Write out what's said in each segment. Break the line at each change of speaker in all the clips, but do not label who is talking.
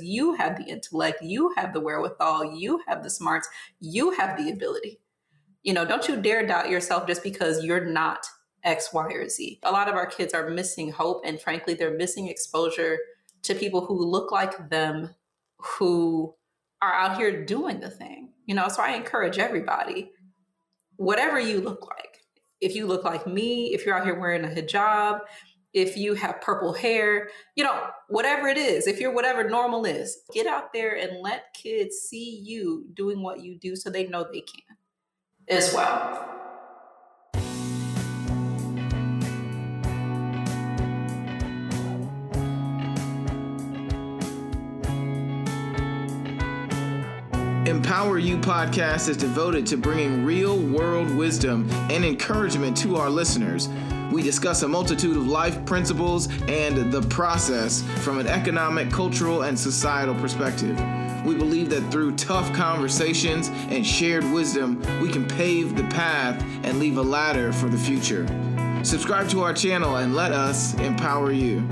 You have the intellect, you have the wherewithal, you have the smarts, you have the ability. You know, don't you dare doubt yourself just because you're not X, Y, or Z. A lot of our kids are missing hope, and frankly, they're missing exposure to people who look like them, who are out here doing the thing. You know, so I encourage everybody, whatever you look like, if you look like me, if you're out here wearing a hijab, if you have purple hair, you know, whatever it is, if you're whatever normal is, get out there and let kids see you doing what you do so they know they can as well.
Empower You podcast is devoted to bringing real world wisdom and encouragement to our listeners. We discuss a multitude of life principles and the process from an economic, cultural, and societal perspective. We believe that through tough conversations and shared wisdom, we can pave the path and leave a ladder for the future. Subscribe to our channel and let us empower you.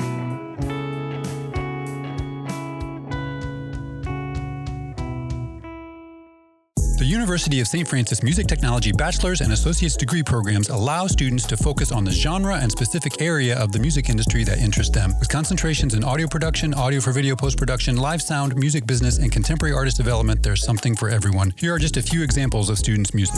University of St. Francis Music Technology bachelor's and associate's degree programs allow students to focus on the genre and specific area of the music industry that interests them. With concentrations in audio production, audio for video post production, live sound, music business, and contemporary artist development, there's something for everyone. Here are just a few examples of students' music.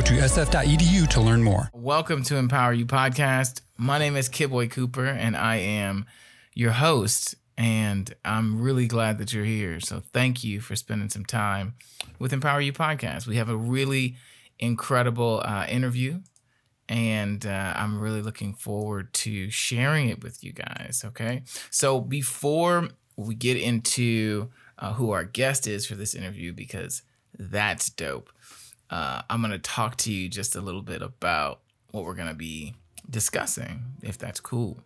Go to sf.edu to learn more.
Welcome to Empower You Podcast. My name is Kidboy Cooper, and I am your host. And I'm really glad that you're here. So thank you for spending some time with Empower You Podcast. We have a really incredible uh, interview, and uh, I'm really looking forward to sharing it with you guys. Okay. So before we get into uh, who our guest is for this interview, because that's dope uh, I'm going to talk to you just a little bit about what we're going to be discussing, if that's cool.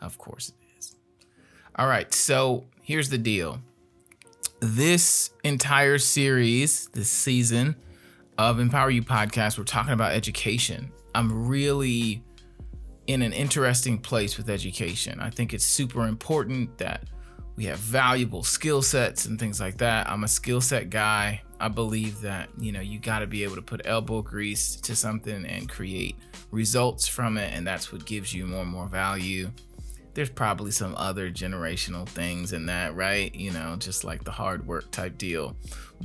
Of course it is. All right, so here's the deal. This entire series, this season of Empower You podcast, we're talking about education. I'm really in an interesting place with education. I think it's super important that we have valuable skill sets and things like that. I'm a skill set guy. I believe that, you know, you got to be able to put elbow grease to something and create results from it. And that's what gives you more and more value. There's probably some other generational things in that, right? You know, just like the hard work type deal.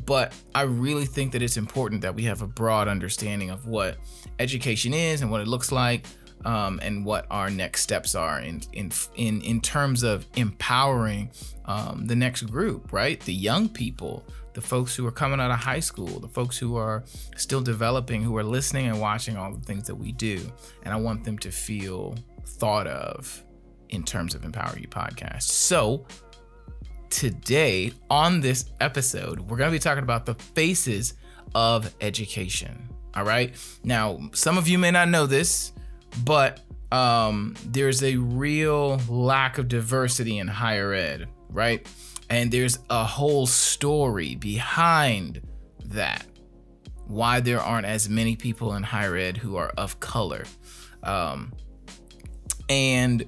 But I really think that it's important that we have a broad understanding of what education is and what it looks like um, and what our next steps are in in in, in terms of empowering um, the next group, right? The young people, the folks who are coming out of high school, the folks who are still developing, who are listening and watching all the things that we do, and I want them to feel thought of in terms of Empower You podcast. So today on this episode, we're going to be talking about the faces of education. All right. Now, some of you may not know this, but um, there's a real lack of diversity in higher ed, right? And there's a whole story behind that. Why there aren't as many people in higher ed who are of color. Um, and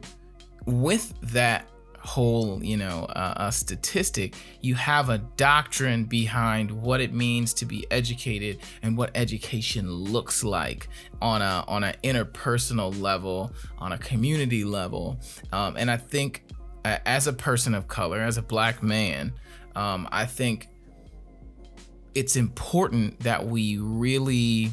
with that whole, you know, uh, statistic, you have a doctrine behind what it means to be educated and what education looks like on a on an interpersonal level, on a community level. Um, and I think, as a person of color, as a black man, um, I think it's important that we really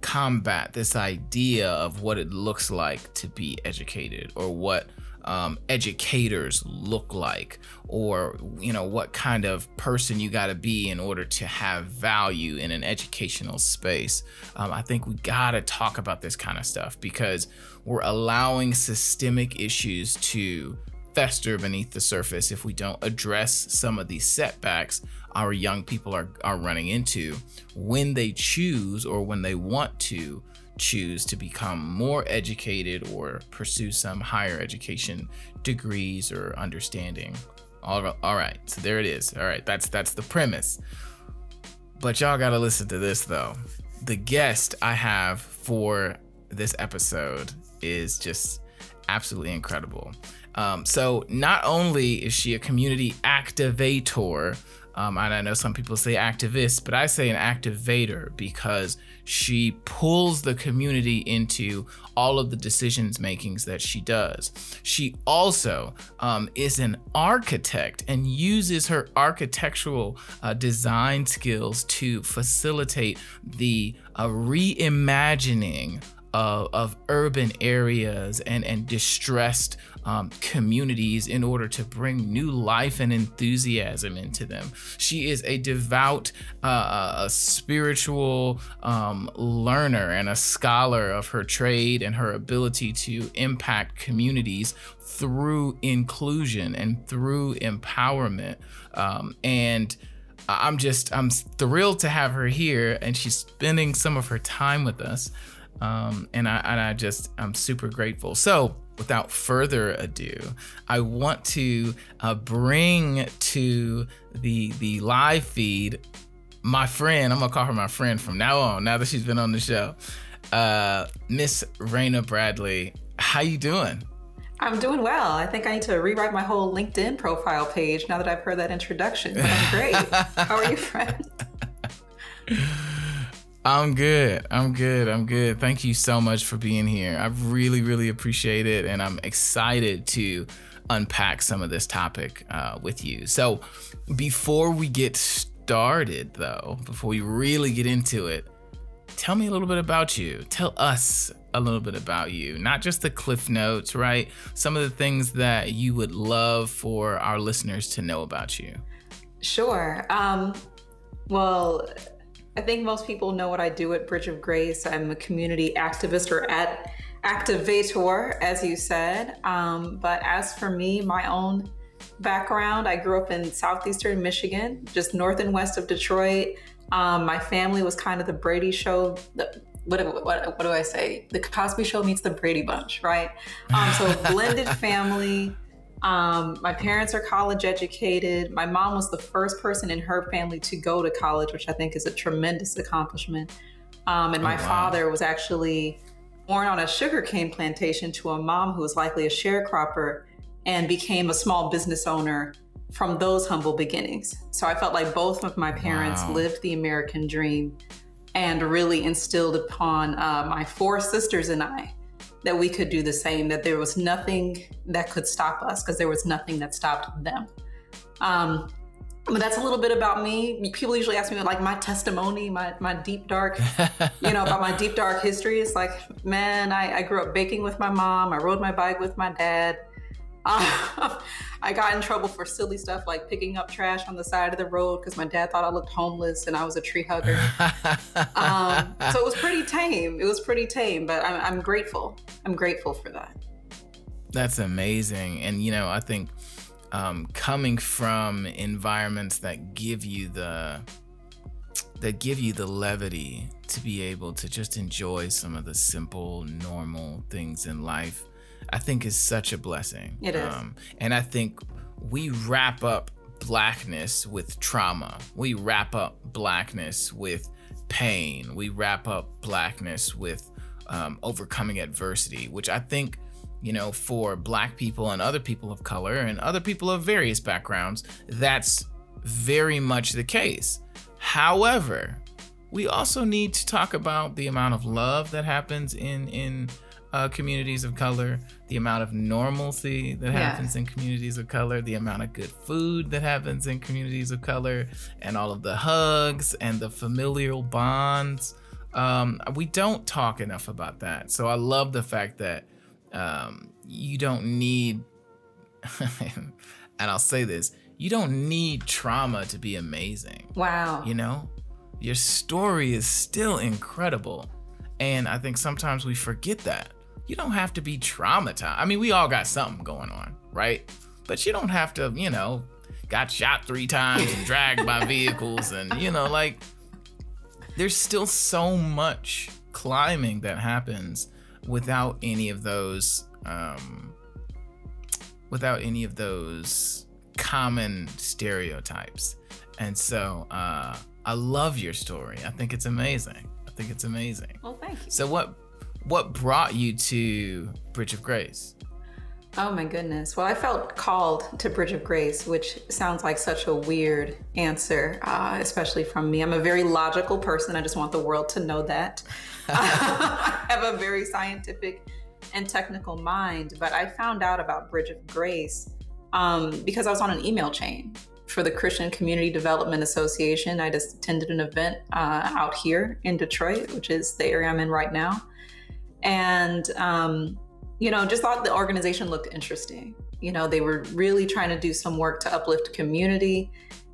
combat this idea of what it looks like to be educated or what um, educators look like or you know what kind of person you got to be in order to have value in an educational space. Um, i think we got to talk about this kind of stuff because we're allowing systemic issues to fester beneath the surface if we don't address some of these setbacks our young people are, are running into when they choose or when they want to choose to become more educated or pursue some higher education degrees or understanding. All, right, so there it is. All right, that's that's the premise. But y'all got to listen to this though. The guest I have for this episode is just absolutely incredible. Um, so, not only is she a community activator, um, and I know some people say activist, but I say an activator because she pulls the community into all of the decisions makings that she does. She also um, is an architect and uses her architectural uh, design skills to facilitate the uh, reimagining of, of urban areas and, and distressed um, communities in order to bring new life and enthusiasm into them. She is a devout, uh, a spiritual um, learner and a scholar of her trade and her ability to impact communities through inclusion and through empowerment. Um, and I'm just, I'm thrilled to have her here, and she's spending some of her time with us. Um, and I and I just I'm super grateful. So without further ado, I want to uh, bring to the the live feed my friend. I'm gonna call her my friend from now on. Now that she's been on the show, uh, Miss Raina Bradley. How you doing?
I'm doing well. I think I need to rewrite my whole LinkedIn profile page now that I've heard that introduction. But I'm great. How are you, friend?
I'm good. I'm good. I'm good. Thank you so much for being here. I really, really appreciate it. And I'm excited to unpack some of this topic uh, with you. So, before we get started, though, before we really get into it, tell me a little bit about you. Tell us a little bit about you, not just the cliff notes, right? Some of the things that you would love for our listeners to know about you.
Sure. Um, well, I think most people know what I do at Bridge of Grace. I'm a community activist or at activator, as you said. Um, but as for me, my own background, I grew up in southeastern Michigan, just north and west of Detroit. Um, my family was kind of the Brady Show. The, what, what, what, do I say? The Cosby Show meets the Brady Bunch, right? Um, so blended family. Um, my parents are college educated. My mom was the first person in her family to go to college, which I think is a tremendous accomplishment. Um, and my oh, wow. father was actually born on a sugarcane plantation to a mom who was likely a sharecropper and became a small business owner from those humble beginnings. So I felt like both of my parents wow. lived the American dream and really instilled upon uh, my four sisters and I that we could do the same, that there was nothing that could stop us because there was nothing that stopped them. Um, but that's a little bit about me. People usually ask me like my testimony, my my deep dark, you know, about my deep dark history. It's like, man, I, I grew up baking with my mom. I rode my bike with my dad. Uh, I got in trouble for silly stuff like picking up trash on the side of the road because my dad thought I looked homeless and I was a tree hugger. um, so it was pretty tame. It was pretty tame, but I'm, I'm grateful. I'm grateful for that.
That's amazing. And, you know, I think um, coming from environments that give you the that give you the levity to be able to just enjoy some of the simple normal things in life I think is such a blessing.
It is. Um,
and I think we wrap up blackness with trauma. We wrap up blackness with pain. We wrap up blackness with um, overcoming adversity, which I think, you know, for black people and other people of color and other people of various backgrounds, that's very much the case. However, we also need to talk about the amount of love that happens in in uh, communities of color, the amount of normalcy that happens in communities of color, the amount of good food that happens in communities of color, and all of the hugs and the familial bonds. Um, we don't talk enough about that. So I love the fact that um, you don't need, and I'll say this, you don't need trauma to be amazing.
Wow.
You know, your story is still incredible. And I think sometimes we forget that you don't have to be traumatized. I mean, we all got something going on, right? But you don't have to, you know, got shot three times and dragged by vehicles and, you know, like there's still so much climbing that happens without any of those um without any of those common stereotypes. And so uh I love your story. I think it's amazing. I think it's amazing.
Well, thank you.
So what what brought you to Bridge of Grace?
Oh my goodness. Well, I felt called to Bridge of Grace, which sounds like such a weird answer, uh, especially from me. I'm a very logical person. I just want the world to know that. I have a very scientific and technical mind, but I found out about Bridge of Grace um, because I was on an email chain for the Christian Community Development Association. I just attended an event uh, out here in Detroit, which is the area I'm in right now. And um, you know, just thought the organization looked interesting. You know, they were really trying to do some work to uplift community.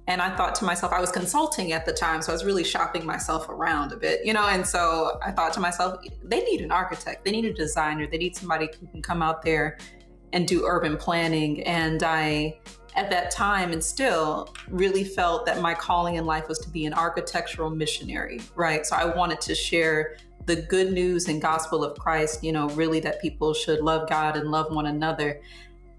And I thought to myself, I was consulting at the time, so I was really shopping myself around a bit, you know. And so I thought to myself, they need an architect, they need a designer, they need somebody who can come out there and do urban planning. And I, at that time and still, really felt that my calling in life was to be an architectural missionary, right? So I wanted to share the good news and gospel of Christ, you know, really that people should love God and love one another.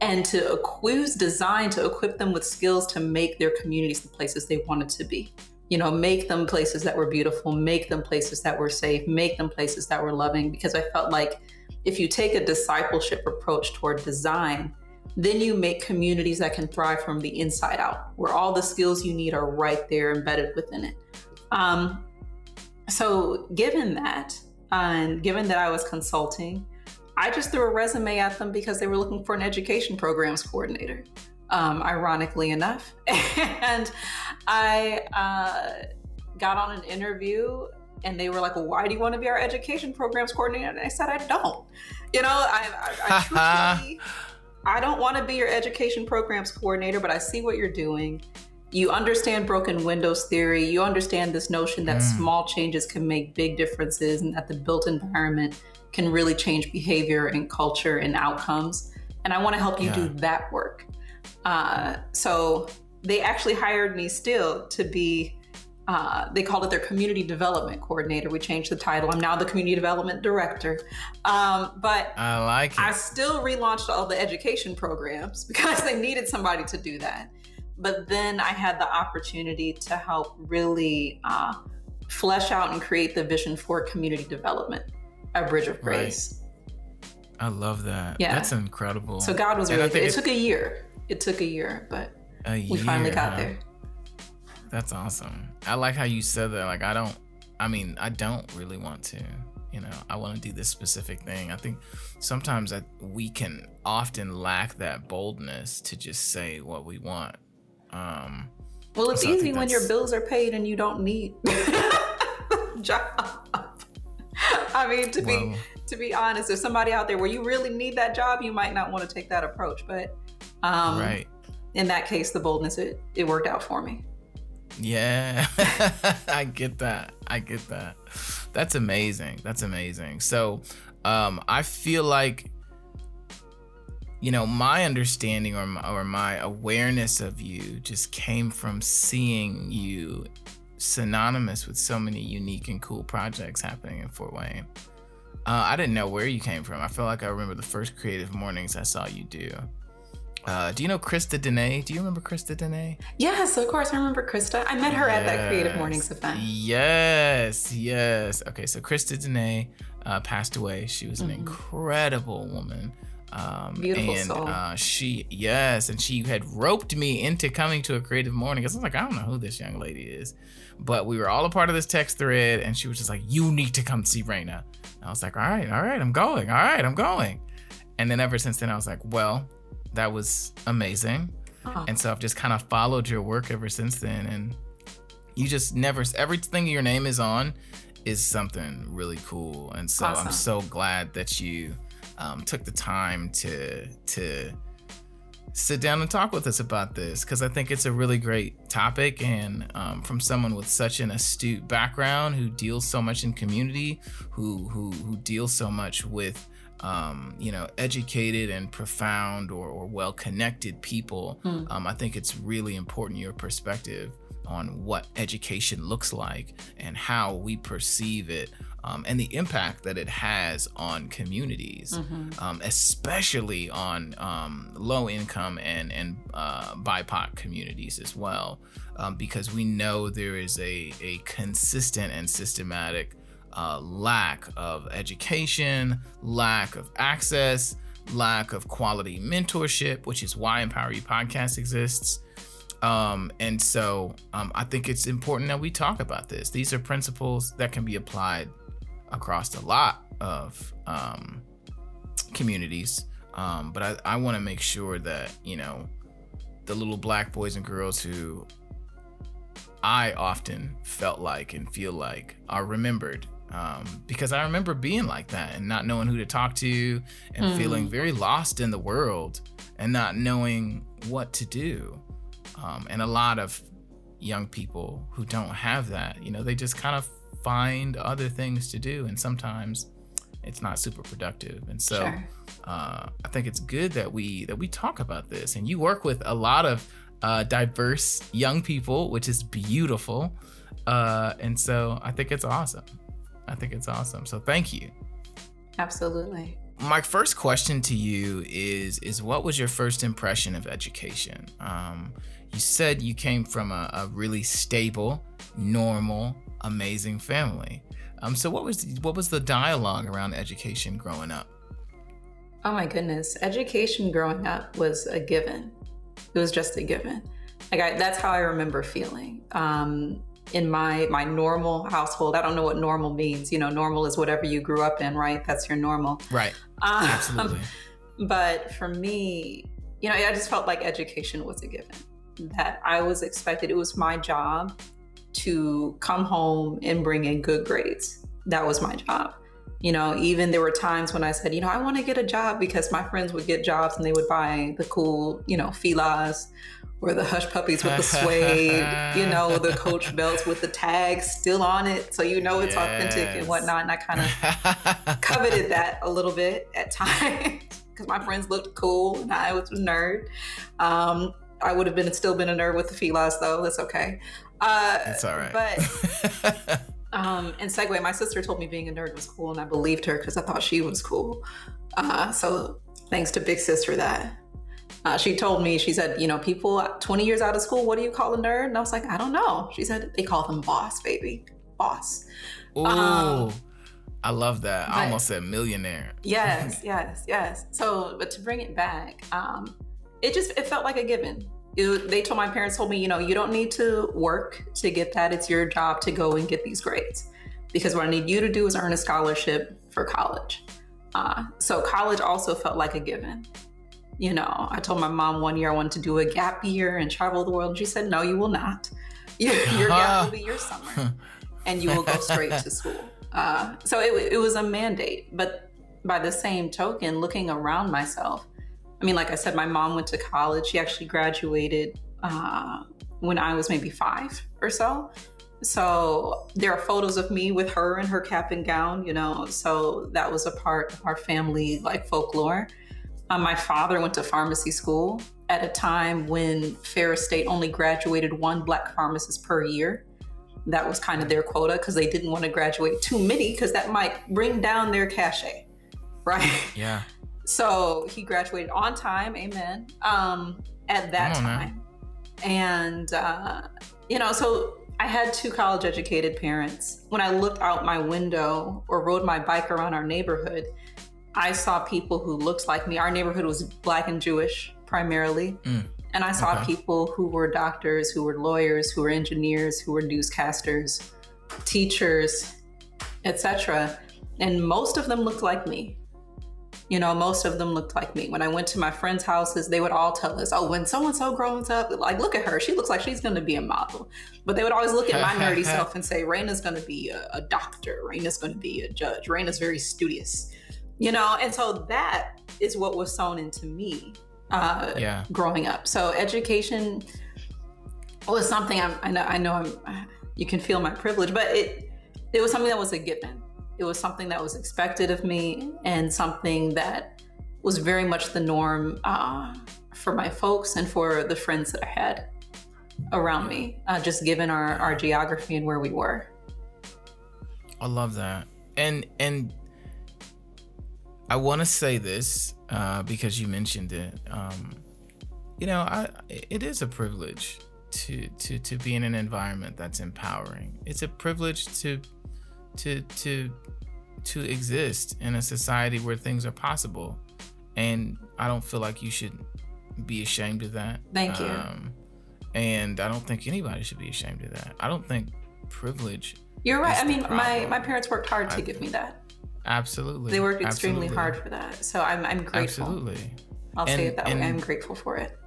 And to use design to equip them with skills to make their communities the places they wanted to be. You know, make them places that were beautiful, make them places that were safe, make them places that were loving. Because I felt like if you take a discipleship approach toward design, then you make communities that can thrive from the inside out, where all the skills you need are right there embedded within it. Um, so, given that, and given that I was consulting, I just threw a resume at them because they were looking for an education programs coordinator, um, ironically enough. and I uh, got on an interview and they were like, well, why do you want to be our education programs coordinator? And I said, I don't. You know, I, I, I truly, I don't want to be your education programs coordinator, but I see what you're doing you understand broken windows theory you understand this notion that mm. small changes can make big differences and that the built environment can really change behavior and culture and outcomes and i want to help you yeah. do that work uh, so they actually hired me still to be uh, they called it their community development coordinator. We changed the title. I'm now the community development director. Um, but
I like it.
I still relaunched all the education programs because they needed somebody to do that. But then I had the opportunity to help really uh, flesh out and create the vision for community development at Bridge of Grace.
Right. I love that. Yeah. That's incredible.
So God was really. It, it, took a year. It took a year, but a year, we finally got there.
That's awesome. I like how you said that. Like, I don't, I mean, I don't really want to. You know, I want to do this specific thing. I think sometimes that we can often lack that boldness to just say what we want um,
well, it's so easy when your bills are paid and you don't need job. I mean, to well, be to be honest, there's somebody out there where you really need that job, you might not want to take that approach. But um, right. in that case, the boldness it it worked out for me.
Yeah, I get that. I get that. That's amazing. That's amazing. So, um, I feel like you know, my understanding or my, or my awareness of you just came from seeing you synonymous with so many unique and cool projects happening in Fort Wayne. Uh, I didn't know where you came from. I feel like I remember the first creative mornings I saw you do. Uh, do you know Krista Dene? Do you remember Krista Dene?
Yes, of course I remember Krista. I met her yes. at that Creative Mornings event.
Yes, yes. Okay, so Krista Dene uh, passed away. She was an mm-hmm. incredible woman.
Um, Beautiful
and
soul.
Uh, she, yes, and she had roped me into coming to a creative morning. Because I was like, I don't know who this young lady is, but we were all a part of this text thread, and she was just like, "You need to come see Raina." I was like, "All right, all right, I'm going. All right, I'm going." And then ever since then, I was like, "Well, that was amazing," oh. and so I've just kind of followed your work ever since then, and you just never everything your name is on is something really cool, and so awesome. I'm so glad that you um, took the time to to sit down and talk with us about this because I think it's a really great topic and um, from someone with such an astute background who deals so much in community, who who who deals so much with um, you know educated and profound or, or well connected people. Mm. Um, I think it's really important your perspective on what education looks like and how we perceive it um, and the impact that it has on communities, mm-hmm. um, especially on um, low income and and uh, BIPOC communities as well, um, because we know there is a a consistent and systematic uh, lack of education, lack of access, lack of quality mentorship, which is why Empower You podcast exists. Um, and so um, I think it's important that we talk about this. These are principles that can be applied across a lot of um, communities. Um, but I, I want to make sure that, you know, the little black boys and girls who I often felt like and feel like are remembered. Um, because I remember being like that and not knowing who to talk to and mm. feeling very lost in the world and not knowing what to do. Um, and a lot of young people who don't have that, you know, they just kind of find other things to do, and sometimes it's not super productive. And so, sure. uh, I think it's good that we that we talk about this. And you work with a lot of uh, diverse young people, which is beautiful. Uh, and so, I think it's awesome. I think it's awesome. So, thank you.
Absolutely.
My first question to you is is what was your first impression of education? Um, you said you came from a, a really stable, normal, amazing family. Um, so what was what was the dialogue around education growing up?
Oh my goodness, education growing up was a given. It was just a given. Like I, that's how I remember feeling. Um, in my my normal household, I don't know what normal means. You know, normal is whatever you grew up in, right? That's your normal.
Right. Um, Absolutely.
But for me, you know, I just felt like education was a given. That I was expected. It was my job to come home and bring in good grades. That was my job. You know, even there were times when I said, you know, I want to get a job because my friends would get jobs and they would buy the cool, you know, Filas or the hush puppies with the suede, you know, the coach belts with the tags still on it. So you know it's yes. authentic and whatnot. And I kind of coveted that a little bit at times because my friends looked cool and I was a nerd. Um, I would have been still been a nerd with the Filas though. That's okay.
Uh, That's all right.
But um, and segue, my sister told me being a nerd was cool, and I believed her because I thought she was cool. Uh, so thanks to Big Sis for that. Uh, she told me, she said, you know, people 20 years out of school, what do you call a nerd? And I was like, I don't know. She said, they call them boss, baby. Boss.
Oh, um, I love that. I almost said millionaire.
yes, yes, yes. So, but to bring it back, um, it just, it felt like a given it, they told my parents told me, you know, you don't need to work to get that. It's your job to go and get these grades. Because what I need you to do is earn a scholarship for college. Uh, so college also felt like a given. You know, I told my mom one year I wanted to do a gap year and travel the world, and she said, "No, you will not. Your, your gap will be your summer, and you will go straight to school." Uh, so it, it was a mandate. But by the same token, looking around myself, I mean, like I said, my mom went to college. She actually graduated uh, when I was maybe five or so. So there are photos of me with her in her cap and gown, you know. So that was a part of our family like folklore. Um, my father went to pharmacy school at a time when Ferris State only graduated one black pharmacist per year. That was kind of their quota because they didn't want to graduate too many because that might bring down their cachet, right?
Yeah.
So he graduated on time, amen, um, at that time. And, uh, you know, so I had two college educated parents. When I looked out my window or rode my bike around our neighborhood, I saw people who looked like me. Our neighborhood was black and Jewish primarily. Mm. And I saw okay. people who were doctors, who were lawyers, who were engineers, who were newscasters, teachers, etc. And most of them looked like me you know, most of them looked like me. When I went to my friends' houses, they would all tell us, oh, when so and so grows up, like, look at her. She looks like she's going to be a model. But they would always look at my nerdy self and say, Raina's going to be a, a doctor. Raina's going to be a judge. Raina's very studious, you know? And so that is what was sown into me uh, yeah. growing up. So education was something I'm, I know, I know I'm, you can feel my privilege, but it, it was something that was a given it was something that was expected of me and something that was very much the norm uh, for my folks and for the friends that I had around me, uh, just given our, our geography and where we were.
I love that. and and I want to say this uh, because you mentioned it. Um, you know, I it is a privilege to to to be in an environment that's empowering. It's a privilege to to to to exist in a society where things are possible, and I don't feel like you should be ashamed of that.
Thank you. Um,
and I don't think anybody should be ashamed of that. I don't think privilege.
You're right. I mean, my my parents worked hard to I, give me that.
Absolutely.
They worked extremely absolutely. hard for that. So I'm I'm grateful. Absolutely. I'll and, say it that and, way. I'm grateful for it.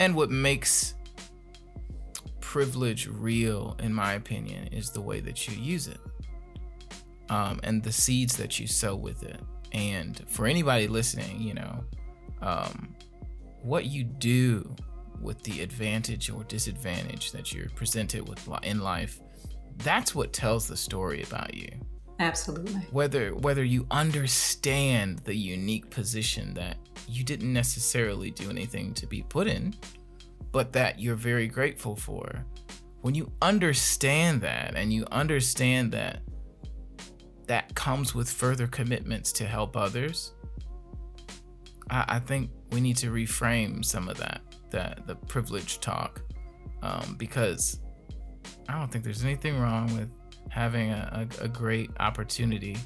And what makes privilege real, in my opinion, is the way that you use it. Um, and the seeds that you sow with it. And for anybody listening, you know, um, what you do with the advantage or disadvantage that you're presented with in life, that's what tells the story about you.
Absolutely.
Whether whether you understand the unique position that you didn't necessarily do anything to be put in, but that you're very grateful for. When you understand that and you understand that that comes with further commitments to help others, I, I think we need to reframe some of that, that the privilege talk, um, because I don't think there's anything wrong with having a, a, a great opportunity.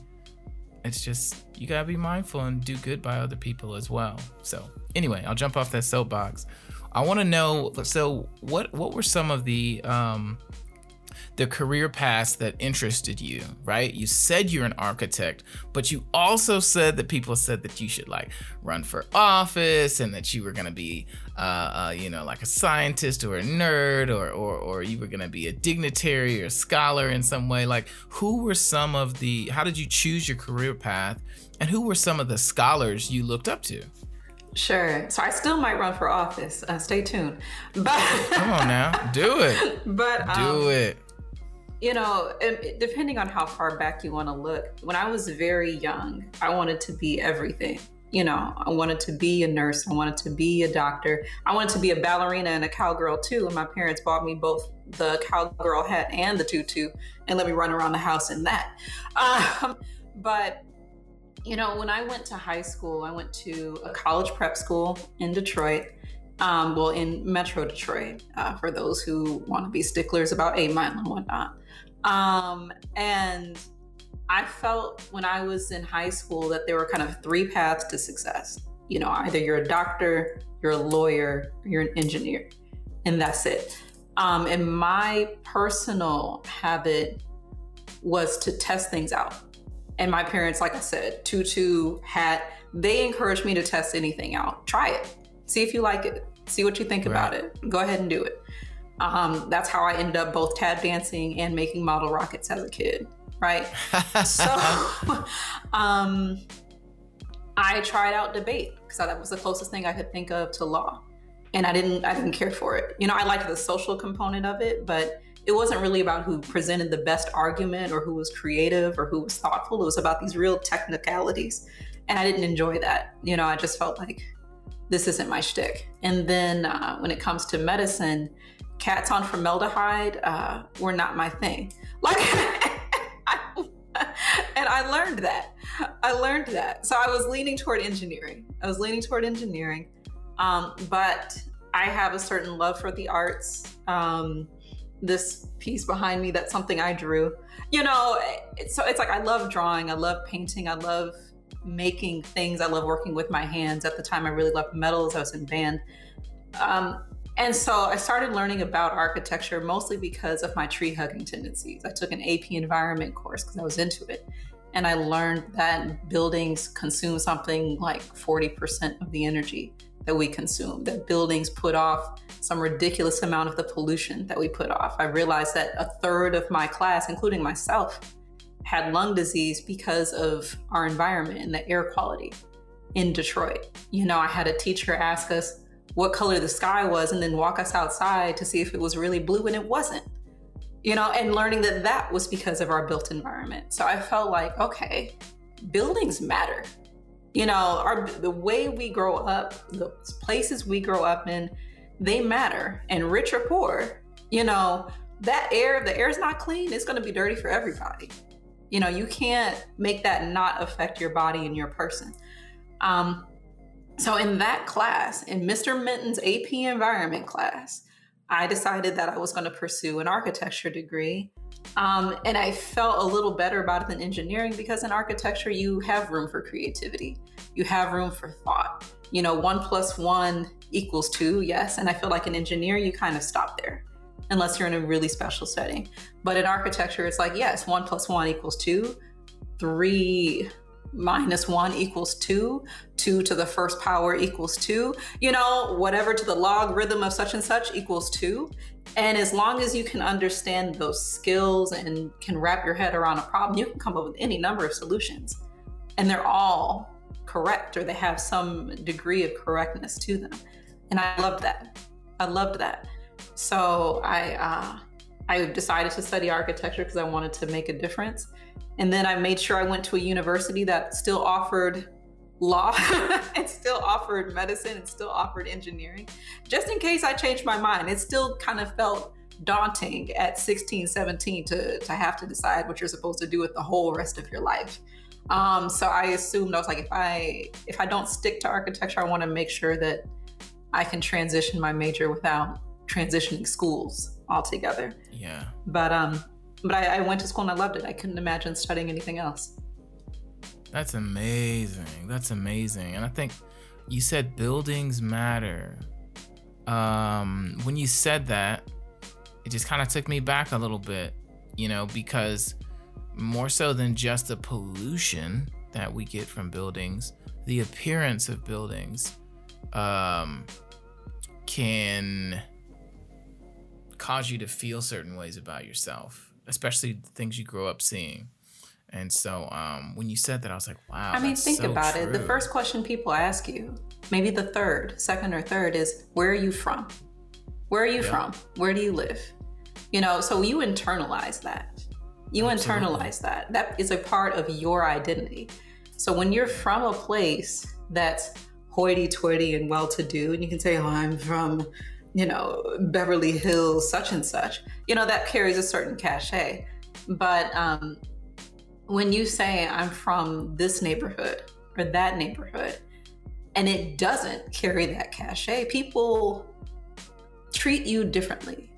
It's just you gotta be mindful and do good by other people as well. So anyway, I'll jump off that soapbox. I want to know. So what what were some of the um, the career paths that interested you, right? You said you're an architect, but you also said that people said that you should like run for office and that you were gonna be, uh, uh, you know, like a scientist or a nerd or, or, or you were gonna be a dignitary or a scholar in some way. Like, who were some of the, how did you choose your career path? And who were some of the scholars you looked up to?
Sure. So I still might run for office. Uh, stay tuned. But
come on now, do it.
But
um, do it
you know, depending on how far back you want to look, when I was very young, I wanted to be everything. You know, I wanted to be a nurse. I wanted to be a doctor. I wanted to be a ballerina and a cowgirl too. And my parents bought me both the cowgirl hat and the tutu and let me run around the house in that. Um, but, you know, when I went to high school, I went to a college prep school in Detroit. Um, well, in Metro Detroit, uh, for those who want to be sticklers about Eight Mile and whatnot. Um, and I felt when I was in high school that there were kind of three paths to success. You know, either you're a doctor, you're a lawyer, you're an engineer, and that's it. Um, and my personal habit was to test things out. And my parents, like I said, tutu, hat, they encouraged me to test anything out. Try it. See if you like it. See what you think right. about it. Go ahead and do it. Um, that's how I ended up both tap dancing and making model rockets as a kid, right? so um, I tried out debate because that was the closest thing I could think of to law, and I didn't I didn't care for it. You know, I liked the social component of it, but it wasn't really about who presented the best argument or who was creative or who was thoughtful. It was about these real technicalities, and I didn't enjoy that. You know, I just felt like this isn't my shtick. And then uh, when it comes to medicine, cats on formaldehyde uh, were not my thing. Like, and I learned that. I learned that. So I was leaning toward engineering. I was leaning toward engineering, um, but I have a certain love for the arts. Um, this piece behind me, that's something I drew. You know, so it's like I love drawing, I love painting, I love making things. I love working with my hands. At the time, I really loved metals. I was in band. Um, and so I started learning about architecture mostly because of my tree hugging tendencies. I took an AP environment course because I was into it. And I learned that buildings consume something like 40% of the energy that we consume, that buildings put off some ridiculous amount of the pollution that we put off. I realized that a third of my class, including myself, had lung disease because of our environment and the air quality in Detroit. You know, I had a teacher ask us what color the sky was and then walk us outside to see if it was really blue and it wasn't. You know, and learning that that was because of our built environment. So I felt like, okay, buildings matter. You know, our the way we grow up, the places we grow up in, they matter. And rich or poor, you know, that air, if the air is not clean, it's going to be dirty for everybody You know, you can't make that not affect your body and your person. Um, so in that class, in Mr. Minton's AP environment class, I decided that I was going to pursue an architecture degree. Um, and I felt a little better about it than engineering because in architecture, you have room for creativity, you have room for thought. You know, one plus one equals two, yes. And I feel like an engineer, you kind of stop there unless you're in a really special setting. But in architecture, it's like, yes, one plus one equals two, three minus one equals two, two to the first power equals two, you know, whatever to the logarithm of such and such equals two. And as long as you can understand those skills and can wrap your head around a problem, you can come up with any number of solutions. And they're all correct or they have some degree of correctness to them. And I loved that. I loved that. So I uh, I decided to study architecture because I wanted to make a difference. And then I made sure I went to a university that still offered law and still offered medicine and still offered engineering, just in case I changed my mind. It still kind of felt daunting at 16, 17 to, to have to decide what you're supposed to do with the whole rest of your life. Um, so I assumed I was like, if I if I don't stick to architecture, I want to make sure that I can transition my major without transitioning schools altogether.
Yeah.
But um, but I, I went to school and I loved it. I couldn't imagine studying anything else.
That's amazing. That's amazing. And I think you said buildings matter. Um, when you said that, it just kind of took me back a little bit, you know, because more so than just the pollution that we get from buildings, the appearance of buildings um, can cause you to feel certain ways about yourself especially things you grow up seeing. And so um, when you said that, I was like, wow.
I mean, think
so
about
true.
it. The first question people ask you, maybe the third, second or third, is where are you from? Where are you
Yeah.
from? Where do you live? You know, so you internalize that. You
Absolutely.
internalize that. That is a part of your identity. So when you're from a place that's hoity toity and well to do, and you can say, oh, I'm from, you know, Beverly Hills, such and such, you know, that carries a certain cachet. But um, when you say, I'm from this neighborhood or that neighborhood, and it doesn't carry that cachet, people treat you differently.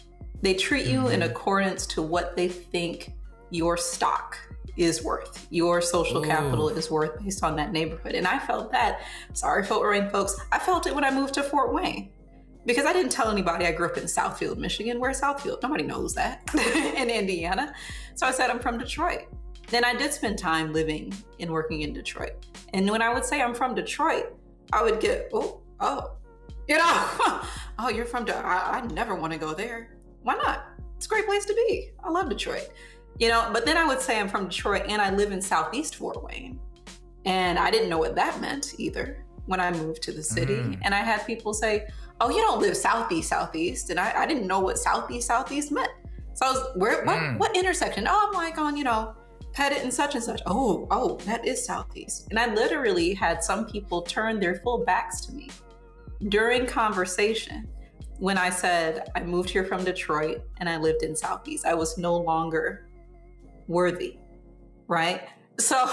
They treat you in accordance to what they think your stock is worth, your social
Ooh.
capital is worth based on that neighborhood. And I felt that. Sorry, Fort Wayne folks. I felt it when I moved to Fort Wayne because I didn't tell anybody I grew up in Southfield, Michigan. Where's Southfield? Nobody knows that in Indiana. So I said I'm from Detroit. Then I did spend time living and working in Detroit. And when I would say I'm from Detroit, I would get, oh, oh, you know, oh, you're from, De- I, I never want to go there. Why not? It's a great place to be. I love Detroit. You know, but then I would say I'm from Detroit and I live in Southeast Fort Wayne. And I didn't know what that meant either when I moved to the city.
Mm.
And I had people say, oh, you don't live Southeast, Southeast. And I, I didn't know what Southeast, Southeast meant. So I was, where, what,
Mm.
what intersection? Oh, I'm like on, you know, Pettit and such and such. Oh, oh, that is Southeast. And I literally had some people turn their full backs to me during conversation when I said I moved here from Detroit and I lived in Southeast. I was no longer worthy, right? So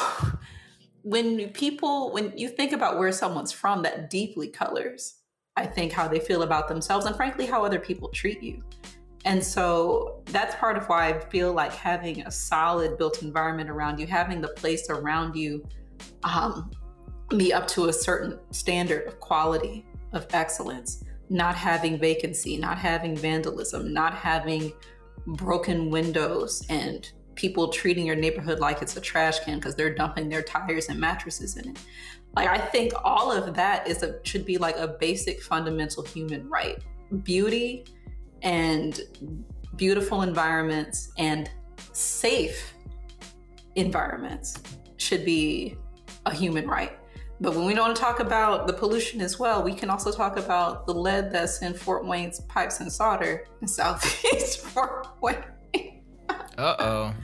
when people, when you think about where someone's from, that deeply colors, I think, how they feel about themselves and frankly, how other people treat you. And so that's part of why I feel like having a solid built environment around you, having the place around you um, be up to a certain standard of quality, of excellence, not having vacancy, not having vandalism, not having broken windows and people treating your neighborhood like it's a trash can because they're dumping their tires and mattresses in it. Like I think all of that is a should be like a basic fundamental human right. Beauty and beautiful environments and safe environments should be a human right. But when we don't want to talk about the pollution as well, we can also talk about the lead that's in Fort Wayne's pipes and solder in Southeast Fort Wayne.
Uh oh.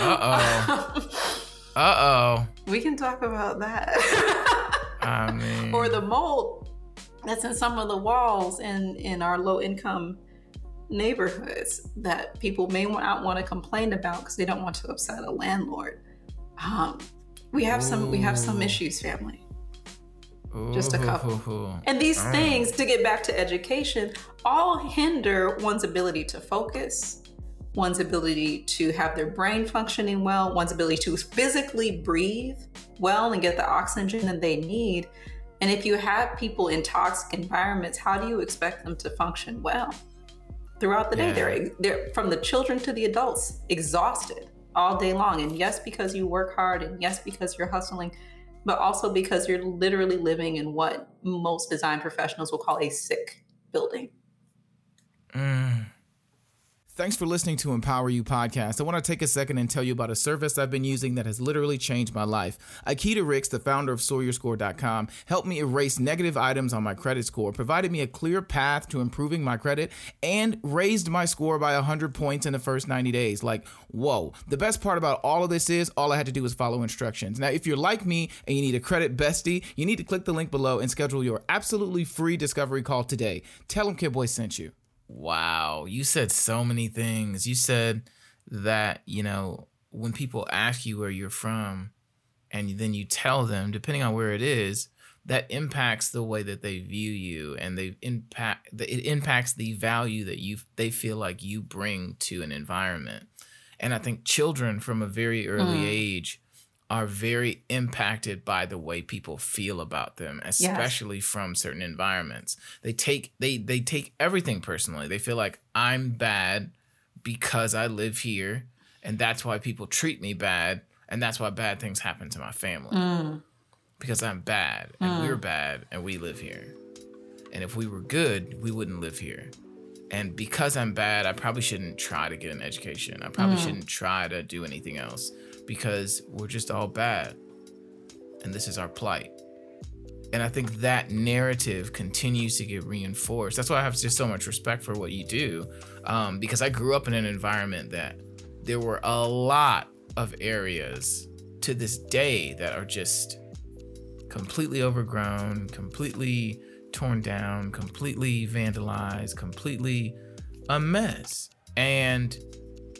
Uh oh. Uh oh.
we can talk about that.
I mean,
or the mold that's in some of the walls in in our low income neighborhoods that people may not want to complain about because they don't want to upset a landlord Um, we have some we have some issues, family. Just a couple. And these things, to get back to education, all hinder one's ability to focus, one's ability to have their brain functioning well, one's ability to physically breathe well and get the oxygen that they need. And if you have people in toxic environments, how do you expect them to function well? Throughout the day, they're they're from the children to the adults, exhausted all day long. And yes, because you work hard, and yes, because you're hustling, but also because you're literally living in what most design professionals will call a sick building.
Mm. Thanks for listening to Empower You podcast. I want to take a second and tell you about a service I've been using that has literally changed my life. Akita Ricks, the founder of SoarYourScore.com, helped me erase negative items on my credit score, provided me a clear path to improving my credit, and raised my score by 100 points in the first 90 days. Like, whoa. The best part about all of this is all I had to do was follow instructions. Now, if you're like me and you need a credit bestie, you need to click the link below and schedule your absolutely free discovery call today. Tell them Kid Boy sent you.
Wow, you said so many things. You said that, you know, when people ask you where you're from and then you tell them, depending on where it is, that impacts the way that they view you and they impact it impacts the value that you they feel like you bring to an environment. And I think children from a very early mm. age are very impacted by the way people feel about them especially yes. from certain environments they take they they take everything personally they feel like i'm bad because i live here and that's why people treat me bad and that's why bad things happen to my family mm. because i'm bad and mm. we're bad and we live here and if we were good we wouldn't live here and because i'm bad i probably shouldn't try to get an education i probably mm. shouldn't try to do anything else because we're just all bad and this is our plight. And I think that narrative continues to get reinforced. That's why I have just so much respect for what you do, um, because I grew up in an environment that there were a lot of areas to this day that are just completely overgrown, completely torn down, completely vandalized, completely a mess. And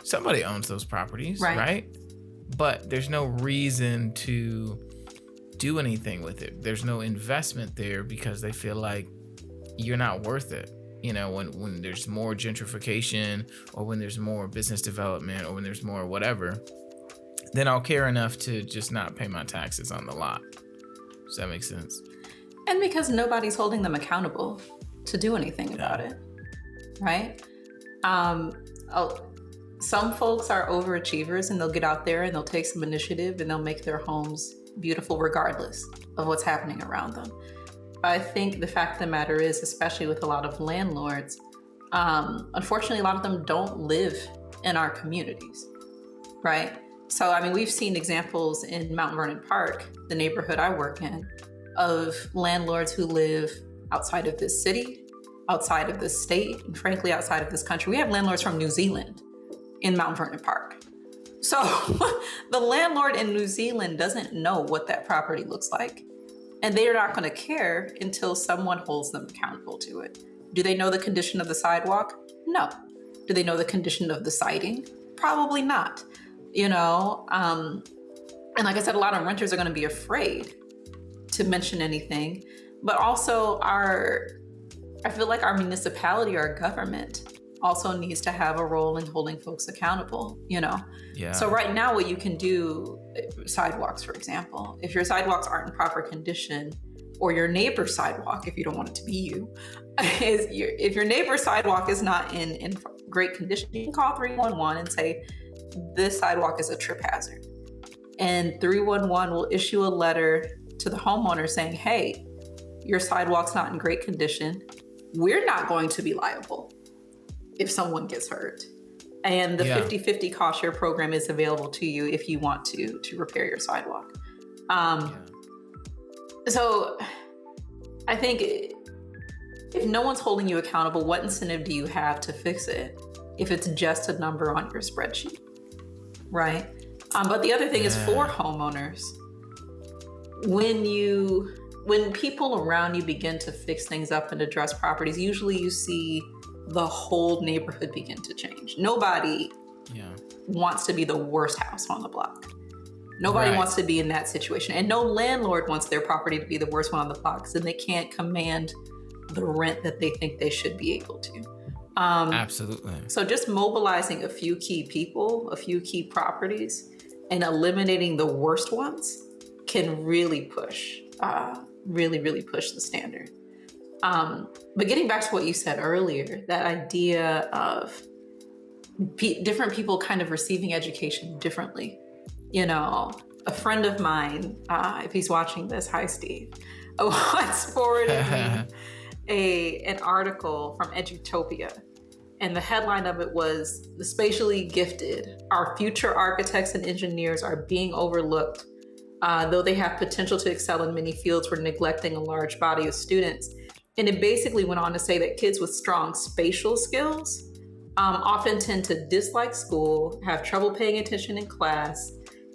somebody owns those properties, right? right? But there's no reason to do anything with it. There's no investment there because they feel like you're not worth it. You know, when when there's more gentrification or when there's more business development or when there's more whatever, then I'll care enough to just not pay my taxes on the lot. Does that make sense?
And because nobody's holding them accountable to do anything about it. Right? Um, I'll, some folks are overachievers and they'll get out there and they'll take some initiative and they'll make their homes beautiful regardless of what's happening around them. I think the fact of the matter is, especially with a lot of landlords, um, unfortunately, a lot of them don't live in our communities, right? So, I mean, we've seen examples in Mount Vernon Park, the neighborhood I work in, of landlords who live outside of this city, outside of this state, and frankly, outside of this country. We have landlords from New Zealand in Mount Vernon Park. So the landlord in New Zealand doesn't know what that property looks like. And they are not going to care until someone holds them accountable to it. Do they know the condition of the sidewalk? No. Do they know the condition of the siding? Probably not. You know, um, and like I said, a lot of renters are going to be afraid to mention anything. But also, our, I feel like our municipality, our government, also needs to have a role in holding folks accountable, you know? Yeah. So right now what you can do, sidewalks, for example, if your sidewalks aren't in proper condition, or your neighbor's sidewalk, if you don't want it to be you, is your, if your neighbor's sidewalk is not in, in great condition, you can call 311 and say, this sidewalk is a trip hazard. And 311 will issue a letter to the homeowner saying, hey, your sidewalk's not in great condition. We're not going to be liable if someone gets hurt. And the 50 yeah. 50 cost share program is available to you if you want to to repair your sidewalk. Um, yeah. So I think if no one's holding you accountable, what incentive do you have to fix it if it's just a number on your spreadsheet? Right. Um, but the other thing yeah. is for homeowners, when you when people around you begin to fix things up and address properties, usually you see the whole neighborhood begin to change. Nobody yeah. wants to be the worst house on the block. Nobody
Right.
wants to be in that situation. And no landlord wants their property to be the worst one on the block because then they can't command the rent that they think they should be able to. Um,
Absolutely.
so just mobilizing a few key people, a few key properties, and eliminating the worst ones can really push, uh, really, really push the standard. Um, but getting back to what you said earlier, that idea of pe- different people kind of receiving education differently. You know, a friend of mine, uh, if he's watching this, hi Steve, once forwarded me a an article from Edutopia, and the headline of it was "The spatially gifted, our future architects and engineers are being overlooked." Uh, though they have potential to excel in many fields, we're neglecting a large body of students. And it basically went on to say that kids with strong spatial skills um, often tend to dislike school, have trouble paying attention in class,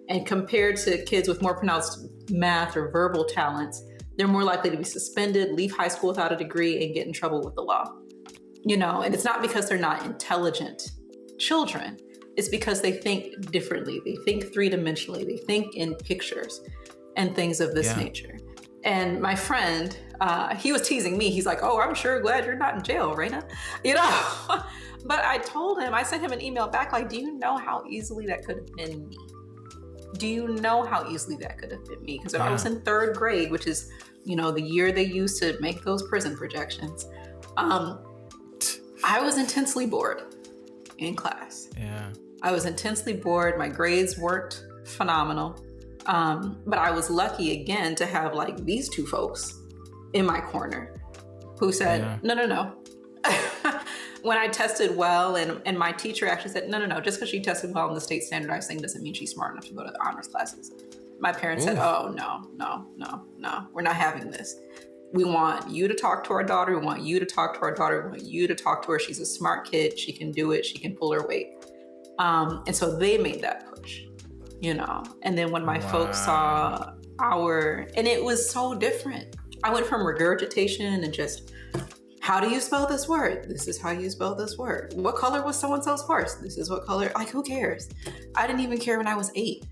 and compared to kids with more pronounced math or verbal talents, they're more likely to be suspended, leave high school without a degree, and get in trouble with the law. You know, and it's not because they're not intelligent children, it's because they think differently. They think three dimensionally, they think in pictures and things of this
Yeah.
nature. And my friend, uh, he was teasing me. He's like, "Oh, I'm sure glad you're not in jail, Raina." You know. but I told him, I sent him an email back, like, "Do you know how easily that could have been me? Do you know how easily that could have been me? Because when I was in third grade, which is, you know, the year they used to make those prison projections, um, I was intensely bored in class.
Yeah.
I was intensely bored. My grades weren't phenomenal. Um, but I was lucky again to have like these two folks in my corner who said,
Yeah.
no, no, no. when I tested well, and, and my teacher actually said, no, no, no, just because she tested well in the state standardized thing doesn't mean she's smart enough to go to the honors classes. My parents said, oh, no, no, no, no, we're not having this. We want you to talk to our daughter. We want you to talk to our daughter. We want you to talk to her. She's a smart kid. She can do it. She can pull her weight. Um, and so they made that push, you know. And then when my folks saw our, and it was so different. I went from regurgitation and just, how do you spell this word? This is how you spell this word. What color was so and so's horse? This is what color. Like, who cares? I didn't even care when I was eight.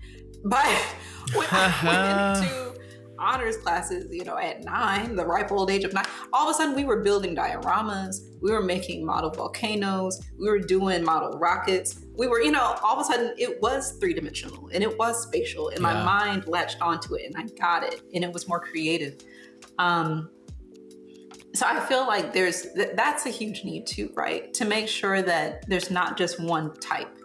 But when I went into honors classes, you know, at nine, the ripe old age of nine, all of a sudden we were building dioramas, we were making model volcanoes, we were doing model rockets. We were, you know, all of a sudden it was three dimensional and it was spatial, and my mind latched onto it and I got it, and it was more creative. Um, so I feel like there's th- that's a huge need too, right? To make sure that there's not just one type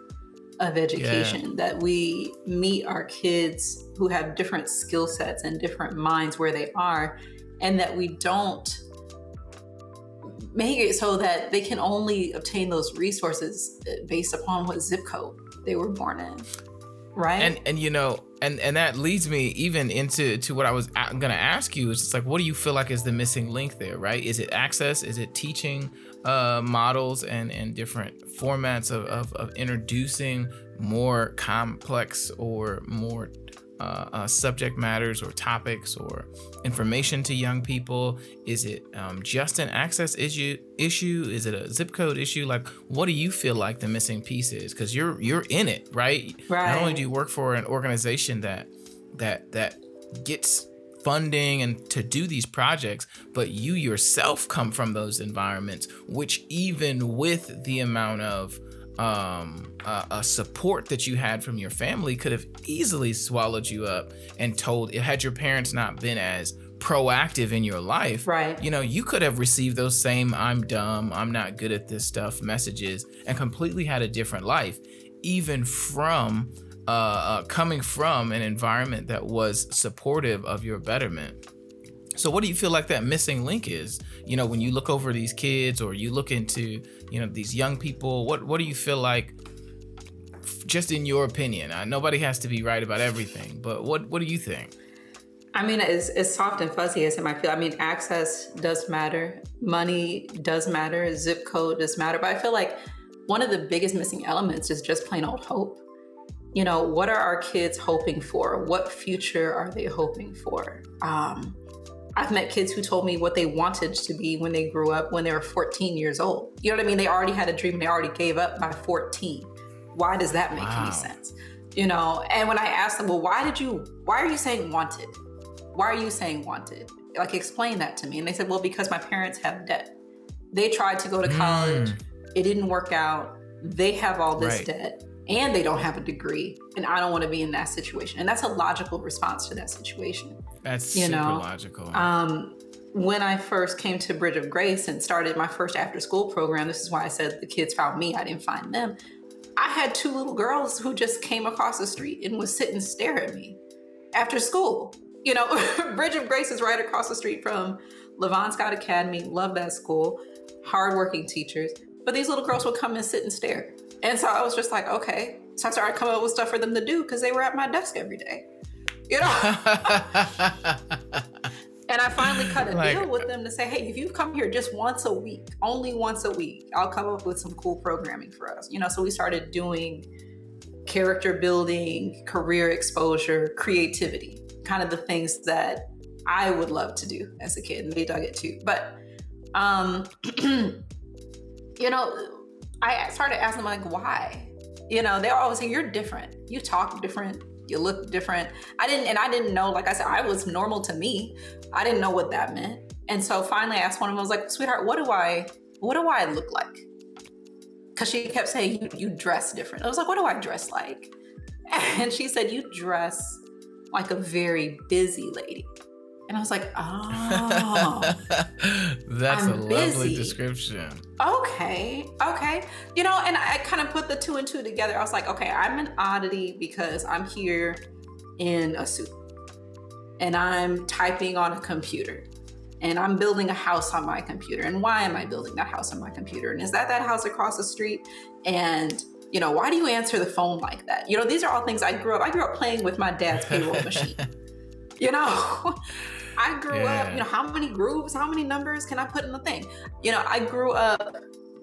of education that we meet our kids who have different skill sets and different minds where they are and that we don't make it so that they can only obtain those resources uh, based upon what zip code they were born in right?
And and you know and and that leads me even into to what i was a- gonna ask you is like what do you feel like is the missing link there right? Is it access? Is it teaching uh models and and different formats of of, of introducing more complex or more uh, uh, subject matters or topics or information to young people? Is it um, just an access issue? Issue? Is it a zip code issue? Like, what do you feel like the missing piece is? Because you're you're in it, right? Not only do you work for an organization that that that gets funding and to do these projects, but you yourself come from those environments, which even with the amount of um, uh, uh, support that you had from your family could have easily swallowed you up and told had your parents not been as proactive in your life
Right.
you know you could have received those same i'm dumb i'm not good at this stuff messages and completely had a different life even from uh, uh, coming from an environment that was supportive of your betterment so what do you feel like that missing link is? You know, when you look over these kids or you look into, you know, these young people, what what do you feel like just in your opinion? Uh, nobody has to be right about everything, but what what do you think?
I mean, it's, it's soft and fuzzy as it might feel, I mean, access does matter. Money does matter. Zip code does matter. But I feel like one of the biggest missing elements is just plain old hope. You know, what are our kids hoping for? What future are they hoping for? Um, I've met kids who told me what they wanted to be when they grew up when they were 14 years old. You know what I mean? They already had a dream and they already gave up by 14. Why does that make
Wow.
any sense? You know, and when I asked them, well, why did you, why are you saying wanted? Why are you saying wanted? Like, explain that to me. And they said, well, because my parents have debt. They tried to go to college, mm. it didn't work out. They have all this right. debt and they don't have a degree and i don't want to be in that situation and that's a logical response to that situation
that's you know logical
um, when i first came to bridge of grace and started my first after school program this is why i said the kids found me i didn't find them I had two little girls who just came across the street and would sit and stare at me after school. You know, Bridge of Grace is right across the street from Levon Scott Academy. Love that school. Hardworking teachers. But these little girls would come and sit and stare. And so I was just like, okay. So I started coming up with stuff for them to do because they were at my desk every day. You know? And I finally cut a like, deal with them to say, hey, if you come here just once a week, only once a week, I'll come up with some cool programming for us. You know, so we started doing character building, career exposure, creativity, kind of the things that I would love to do as a kid. And they dug it too. But um, you know, I started asking them like, why? You know, they were always saying, You're different. You talk different you look different. I didn't, and I didn't know, like I said, I was normal to me. I didn't know what that meant. And so finally I asked one of them, I was like, sweetheart, what do I, what do I look like? Cause she kept saying, you, you dress different. I was like, what do I dress like? And she said, you dress like a very busy lady. And I was like, oh,
that's I'm a busy. lovely description.
Okay, okay. You know, and I kind of put the two and two together. I was like, okay, I'm an oddity because I'm here in a suit and I'm typing on a computer and I'm building a house on my computer. And why am I building that house on my computer? And is that that house across the street? And you know, why do you answer the phone like that? You know, these are all things I grew up. I grew up playing with my dad's payroll machine. You know, I grew yeah. up, you know, how many grooves, how many numbers can I put in the thing? You know, I grew up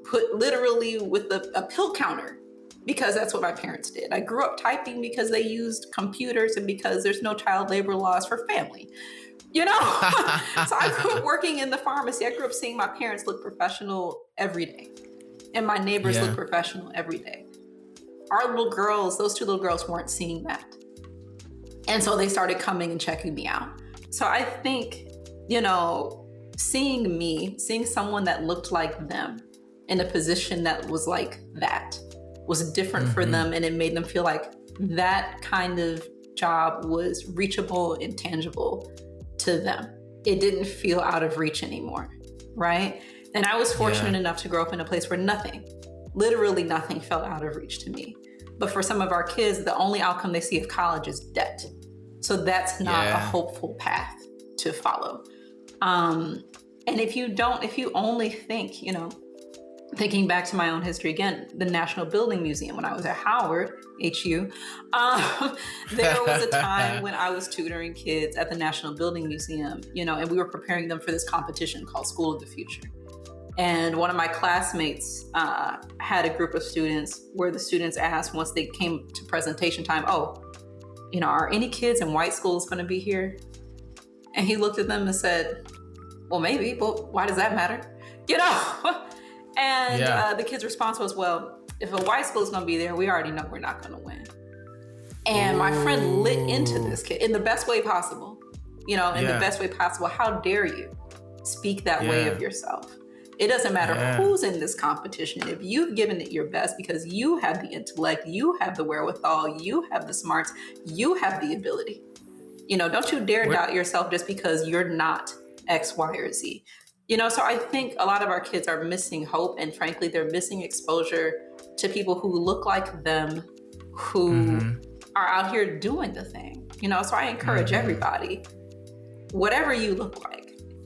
put literally with a, a pill counter because that's what my parents did. I grew up typing because they used computers and because there's no child labor laws for family. You know, so I grew up working in the pharmacy. I grew up seeing my parents look professional every day, and my neighbors yeah. look professional every day. Our little girls, those two little girls, weren't seeing that. And so they started coming and checking me out. So I think, you know, seeing me, seeing someone that looked like them in a position that was like that was different mm-hmm. for them and it made them feel like that kind of job was reachable and tangible to them. It didn't feel out of reach anymore, right? And I was fortunate yeah. enough to grow up in a place where nothing, literally nothing felt out of reach to me. But for some of our kids, the only outcome they see of college is debt. So that's not yeah. a hopeful path to follow. Um, and if you don't, if you only think, you know, thinking back to my own history again, the National Building Museum, when I was at Howard, HU, um, there was a time when I was tutoring kids at the National Building Museum, you know, and we were preparing them for this competition called School of the Future. And one of my classmates uh, had a group of students where the students asked once they came to presentation time, oh, you know, are any kids in white schools going to be here? And he looked at them and said, well, maybe, but why does that matter? You know? and yeah. uh, the kid's response was, well, if a white school is going to be there, we already know we're not going to win. And Ooh. my friend lit into this kid in the best way possible. You know, in yeah. the best way possible. How dare you speak that yeah. way of yourself? It doesn't matter yeah. who's in this competition. If you've given it your best because you have the intellect, you have the wherewithal, you have the smarts, you have the ability. You know, don't you dare doubt yourself just because you're not X, Y, or Z. You know, so I think a lot of our kids are missing hope, and frankly, they're missing exposure to people who look like them, who mm-hmm. are out here doing the thing. You know, so I encourage mm-hmm. everybody, whatever you look like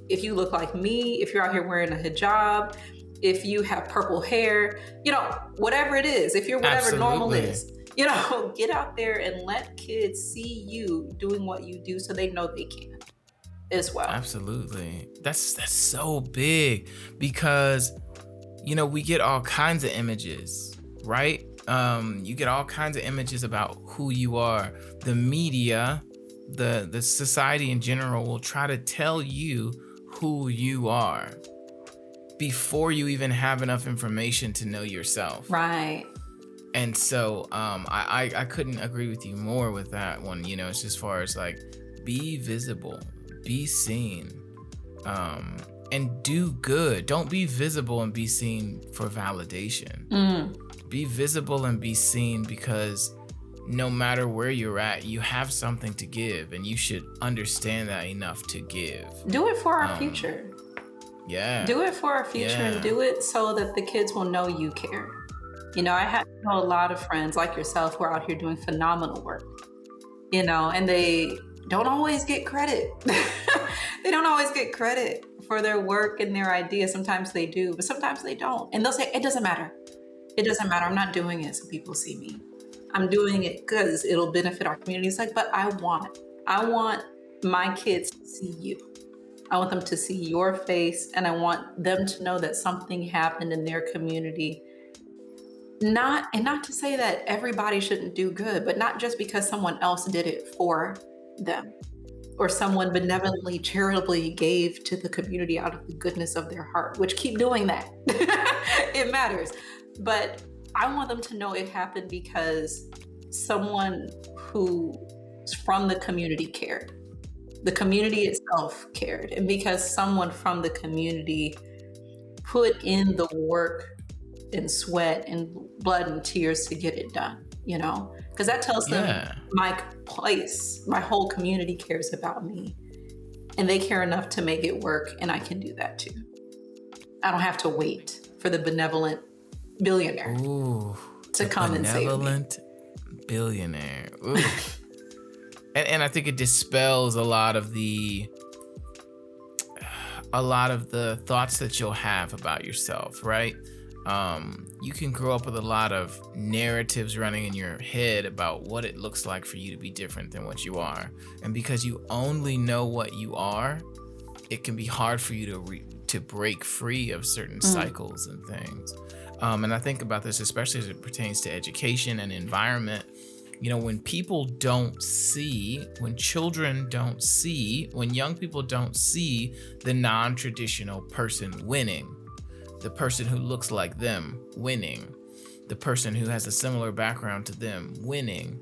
if you look like me, if you're out here wearing a hijab, if you have purple hair, you know, whatever it is, if you're whatever Absolutely. normal is, you know, get out there and let kids see you doing what you do so they know they can as well.
Absolutely. That's that's so big because you know, we get all kinds of images, right? Um, you get all kinds of images about who you are. The media, the the society in general will try to tell you who you are before you even have enough information to know yourself.
Right.
and so um, I, I I couldn't agree with you more with that one. You know, it's as far as like be visible, be seen, um, and do good. Don't be visible and be seen for validation.
Mm.
Be visible and be seen because no matter where you're at, you have something to give, and you should understand that enough to give.
Do it for our
Um,
future.
Yeah.
Do it for our future
Yeah.
and do it so that the kids will know you care. You know, I have know a lot of friends like yourself who are out here doing phenomenal work. You know, and they don't always get credit. they don't always get credit for their work and their ideas. Sometimes they do, but sometimes they don't. And they'll say, it doesn't matter. It doesn't matter. I'm not doing it so people see me. I'm doing it because it'll benefit our community. It's like, but I want, I want my kids to see you. I want them to see your face and I want them to know that something happened in their community. Not and not to say that everybody shouldn't do good, but not just because someone else did it for them or someone benevolently charitably gave to the community out of the goodness of their heart, which keep doing that. it matters. But I want them to know it happened because someone who's from the community cared. The community itself cared. And because someone from the community put in the work and sweat and blood and tears to get it done you know? Because that tells them
Yeah.
my place my whole community cares about me. And they care enough to make it work and i can do that too. I don't have to wait for the benevolent billionaire
Ooh.
to come and save me
benevolent billionaire. Ooh. and and I think it dispels a lot of the a lot of the thoughts that you'll have about yourself, right? Um, you can grow up with a lot of narratives running in your head about what it looks like for you to be different than what you are, and because you only know what you are, it can be hard for you to re- to break free of certain cycles and things. Um, and I think about this especially as it pertains to education and environment. You know, when people don't see, when children don't see, when young people don't see the non traditional person winning, the person who looks like them winning, the person who has a similar background to them winning,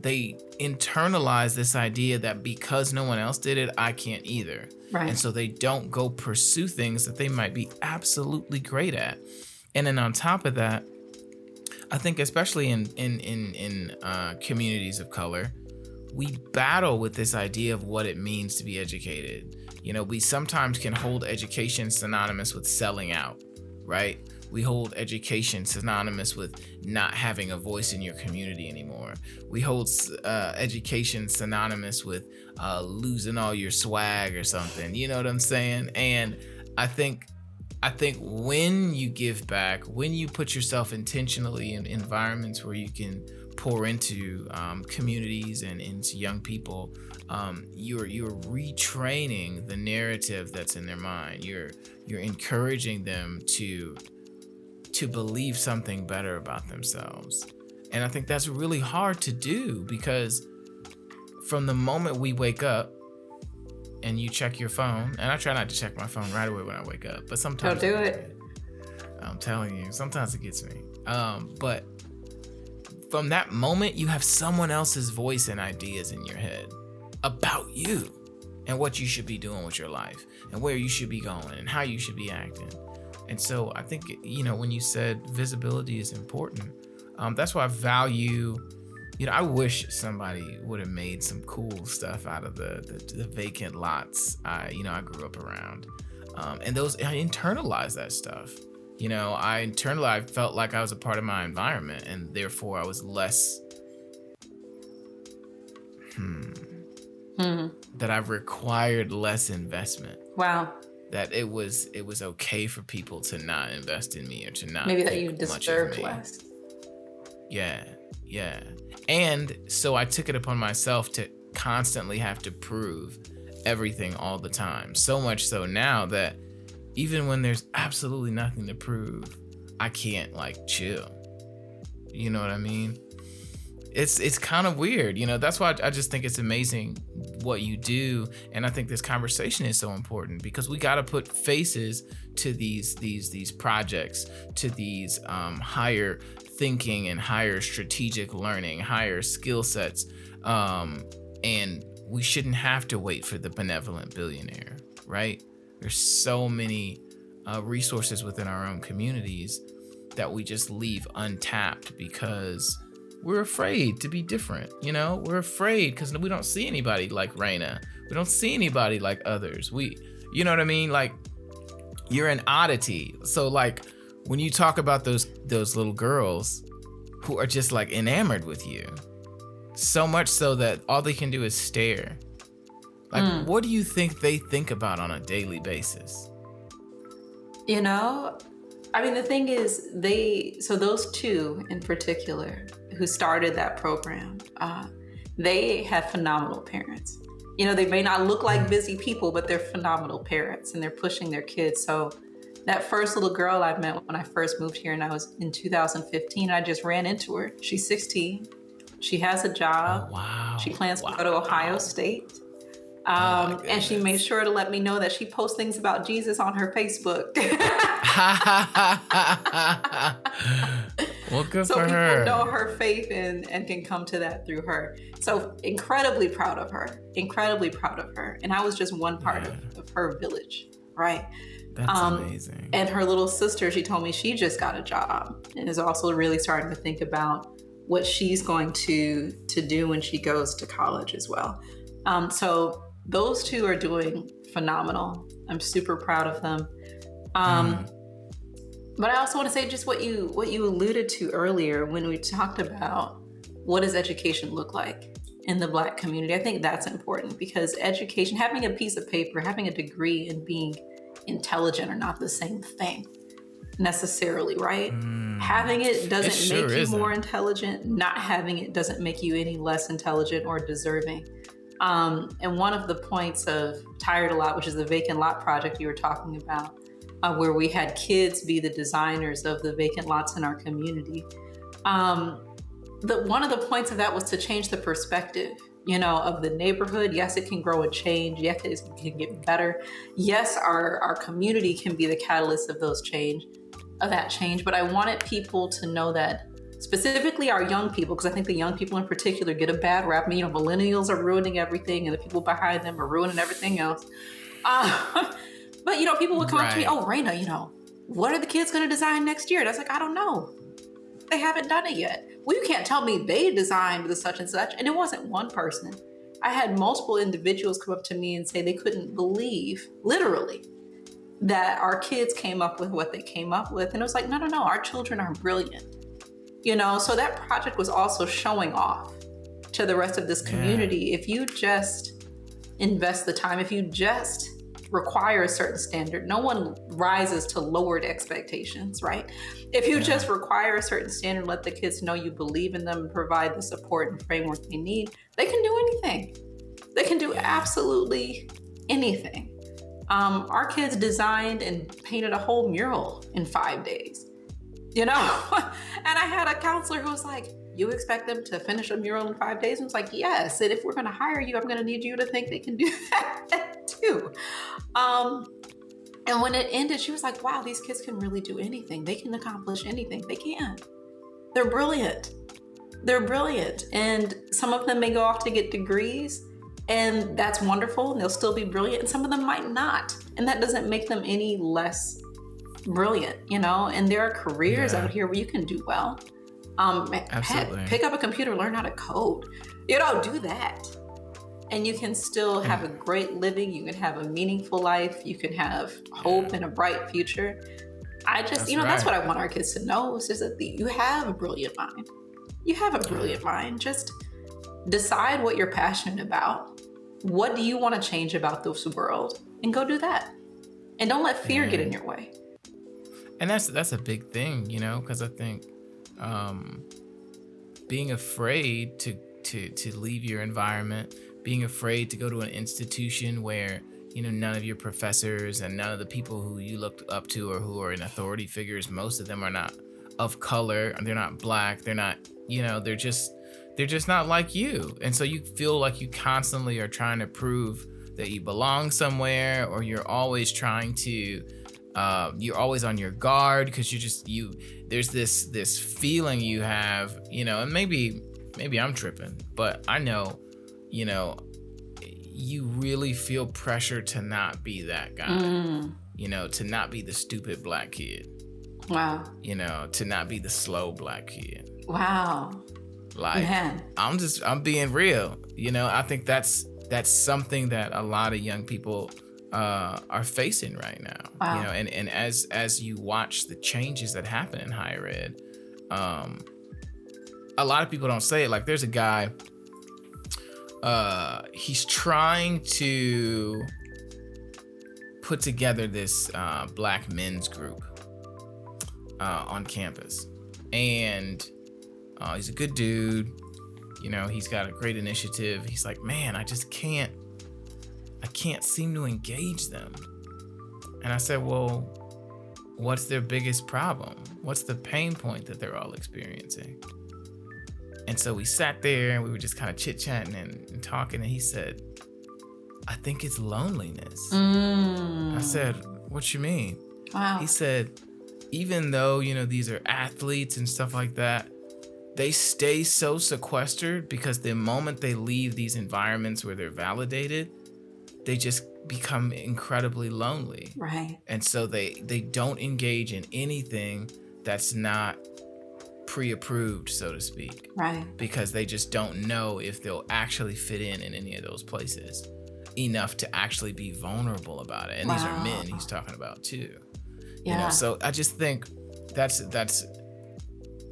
they internalize this idea that because no one else did it, I can't either.
right
And so they don't go pursue things that they might be absolutely great at. And then on top of that, I think especially in in in in uh, communities of color, we battle with this idea of what it means to be educated. You know, we sometimes can hold education synonymous with selling out, right? We hold education synonymous with not having a voice in your community anymore. We hold uh, education synonymous with uh, losing all your swag or something. You know what I'm saying? And I think I think when you give back, when you put yourself intentionally in environments where you can pour into um, communities and into young people, um, you're you're retraining the narrative that's in their mind. You're you're encouraging them to to believe something better about themselves. And I think that's really hard to do because from the moment we wake up and you check your phone, and I try not to check my phone right away when I wake up, but sometimes
Don't do
gets
it.
I'm telling you, sometimes it gets me. Um, but from that moment, you have someone else's voice and ideas in your head about you and what you should be doing with your life and where you should be going and how you should be acting. And so I think, you know, when you said visibility is important, um, that's why I value, you know, I wish somebody would have made some cool stuff out of the, the, the vacant lots I, you know, I grew up around. Um, and those, I internalized that stuff. You know, I internalized, I felt like I was a part of my environment and therefore I was less, hmm,
Hmm.
that I required less investment.
wow
That it was it was okay for people to not invest in me or to not
maybe that you deserved less
Yeah, yeah. And so I took it upon myself to constantly have to prove everything all the time. So much so now that even when there's absolutely nothing to prove, I can't like chill. You know what I mean? It's it's kind of weird, you know. That's why I just think it's amazing what you do and i think this conversation is so important because we got to put faces to these these these projects to these um, higher thinking and higher strategic learning higher skill sets um, and we shouldn't have to wait for the benevolent billionaire right there's so many uh, resources within our own communities that we just leave untapped because we're afraid to be different. You know, we're afraid because we don't see anybody like Raina. We don't see anybody like others. We, you know what I mean? Like, you're an oddity. So, like, when you talk about those those little girls who are just like enamored with you, so much so that all they can do is stare. Like, mm. what do you think they think about on a daily basis?
You know, I mean, the thing is, they, so those two in particular who started that program, uh, they have phenomenal parents. You know, they may not look like busy people, but they're phenomenal parents and they're pushing their kids. So, that first little girl I met when I first moved here, and I was in 2015, I just ran into her. She's 16. She has a job.
Oh, wow.
She plans
wow.
to go to Ohio State. Oh um, oh and she made sure to let me know that she posts things about Jesus on her Facebook.
well, good for her.
so
for
people
her.
know her faith and, and can come to that through her. So incredibly proud of her. Incredibly proud of her. And I was just one part yeah. of, of her village, right?
That's um, amazing.
And her little sister, she told me she just got a job and is also really starting to think about what she's going to to do when she goes to college as well. Um, so those two are doing phenomenal. I'm super proud of them. Um, mm. But I also want to say just what you what you alluded to earlier when we talked about what does education look like in the Black community. I think that's important because education, having a piece of paper, having a degree, and being intelligent are not the same thing necessarily, right? Mm. Having it doesn't it sure make you isn't. more intelligent. Not having it doesn't make you any less intelligent or deserving. Um, and one of the points of Tired a Lot, which is the vacant lot project you were talking about, uh, where we had kids be the designers of the vacant lots in our community. Um, the, one of the points of that was to change the perspective, you know, of the neighborhood. Yes, it can grow and change. Yes, it can get better. Yes, our, our community can be the catalyst of those change, of that change. But I wanted people to know that specifically our young people, because I think the young people in particular get a bad rap. I mean, you know, millennials are ruining everything, and the people behind them are ruining everything else. Uh, but you know, people would come right. up to me, "Oh, Raina, you know, what are the kids going to design next year?" And I was like, "I don't know. They haven't done it yet. Well, you can't tell me they designed the such and such." And it wasn't one person. I had multiple individuals come up to me and say they couldn't believe, literally, that our kids came up with what they came up with. And it was like, no, no, no, our children are brilliant you know so that project was also showing off to the rest of this community yeah. if you just invest the time if you just require a certain standard no one rises to lowered expectations right if you yeah. just require a certain standard let the kids know you believe in them and provide the support and framework they need they can do anything they can do absolutely anything um, our kids designed and painted a whole mural in five days you know? and I had a counselor who was like, You expect them to finish a mural in five days? And it's like, Yes. And if we're going to hire you, I'm going to need you to think they can do that too. Um, and when it ended, she was like, Wow, these kids can really do anything. They can accomplish anything. They can. They're brilliant. They're brilliant. And some of them may go off to get degrees, and that's wonderful. And they'll still be brilliant. And some of them might not. And that doesn't make them any less brilliant, you know, and there are careers yeah. out here where you can do well. Um, Absolutely. Pick up a computer, learn how to code. You know, do that. And you can still have a great living. You can have a meaningful life. You can have hope yeah. and a bright future. I just, that's you know, right. that's what I want our kids to know is just that you have a brilliant mind. You have a brilliant mind. Just decide what you're passionate about. What do you want to change about this world? And go do that. And don't let fear get in your way
and that's that's a big thing, you know, because I think um, being afraid to to to leave your environment, being afraid to go to an institution where you know none of your professors and none of the people who you looked up to or who are in authority figures, most of them are not of color, they're not black, they're not, you know, they're just they're just not like you. And so you feel like you constantly are trying to prove that you belong somewhere or you're always trying to uh, you're always on your guard because you just you there's this this feeling you have you know and maybe maybe i'm tripping but i know you know you really feel pressure to not be that guy
Mm.
you know to not be the stupid black kid
Wow.
you know to not be the slow black kid
Wow.
like
Man.
I'm just I'm being real. You know, I think that's that's something that a lot of young people uh, are facing right now.
Wow.
You know, and and as as you watch the changes that happen in higher ed, um, a lot of people don't say it. Like there's a guy. Uh, he's trying to put together this uh, black men's group uh, on campus, and uh, he's a good dude. You know, he's got a great initiative. He's like, man, I just can't, I can't seem to engage them. And I said, well, what's their biggest problem? What's the pain point that they're all experiencing? And so we sat there and we were just kind of chit chatting and, and talking. And he said, I think it's loneliness.
Mm.
I said, what you mean?
Wow.
He said, even though, you know, these are athletes and stuff like that, they stay so sequestered because the moment they leave these environments where they're validated, they just become incredibly lonely.
Right.
And so they they don't engage in anything that's not pre-approved, so to speak,
Right.
because they just don't know if they'll actually fit in in any of those places enough to actually be vulnerable about it. And these are men he's talking about too
Yeah.
you know so i just think that's that's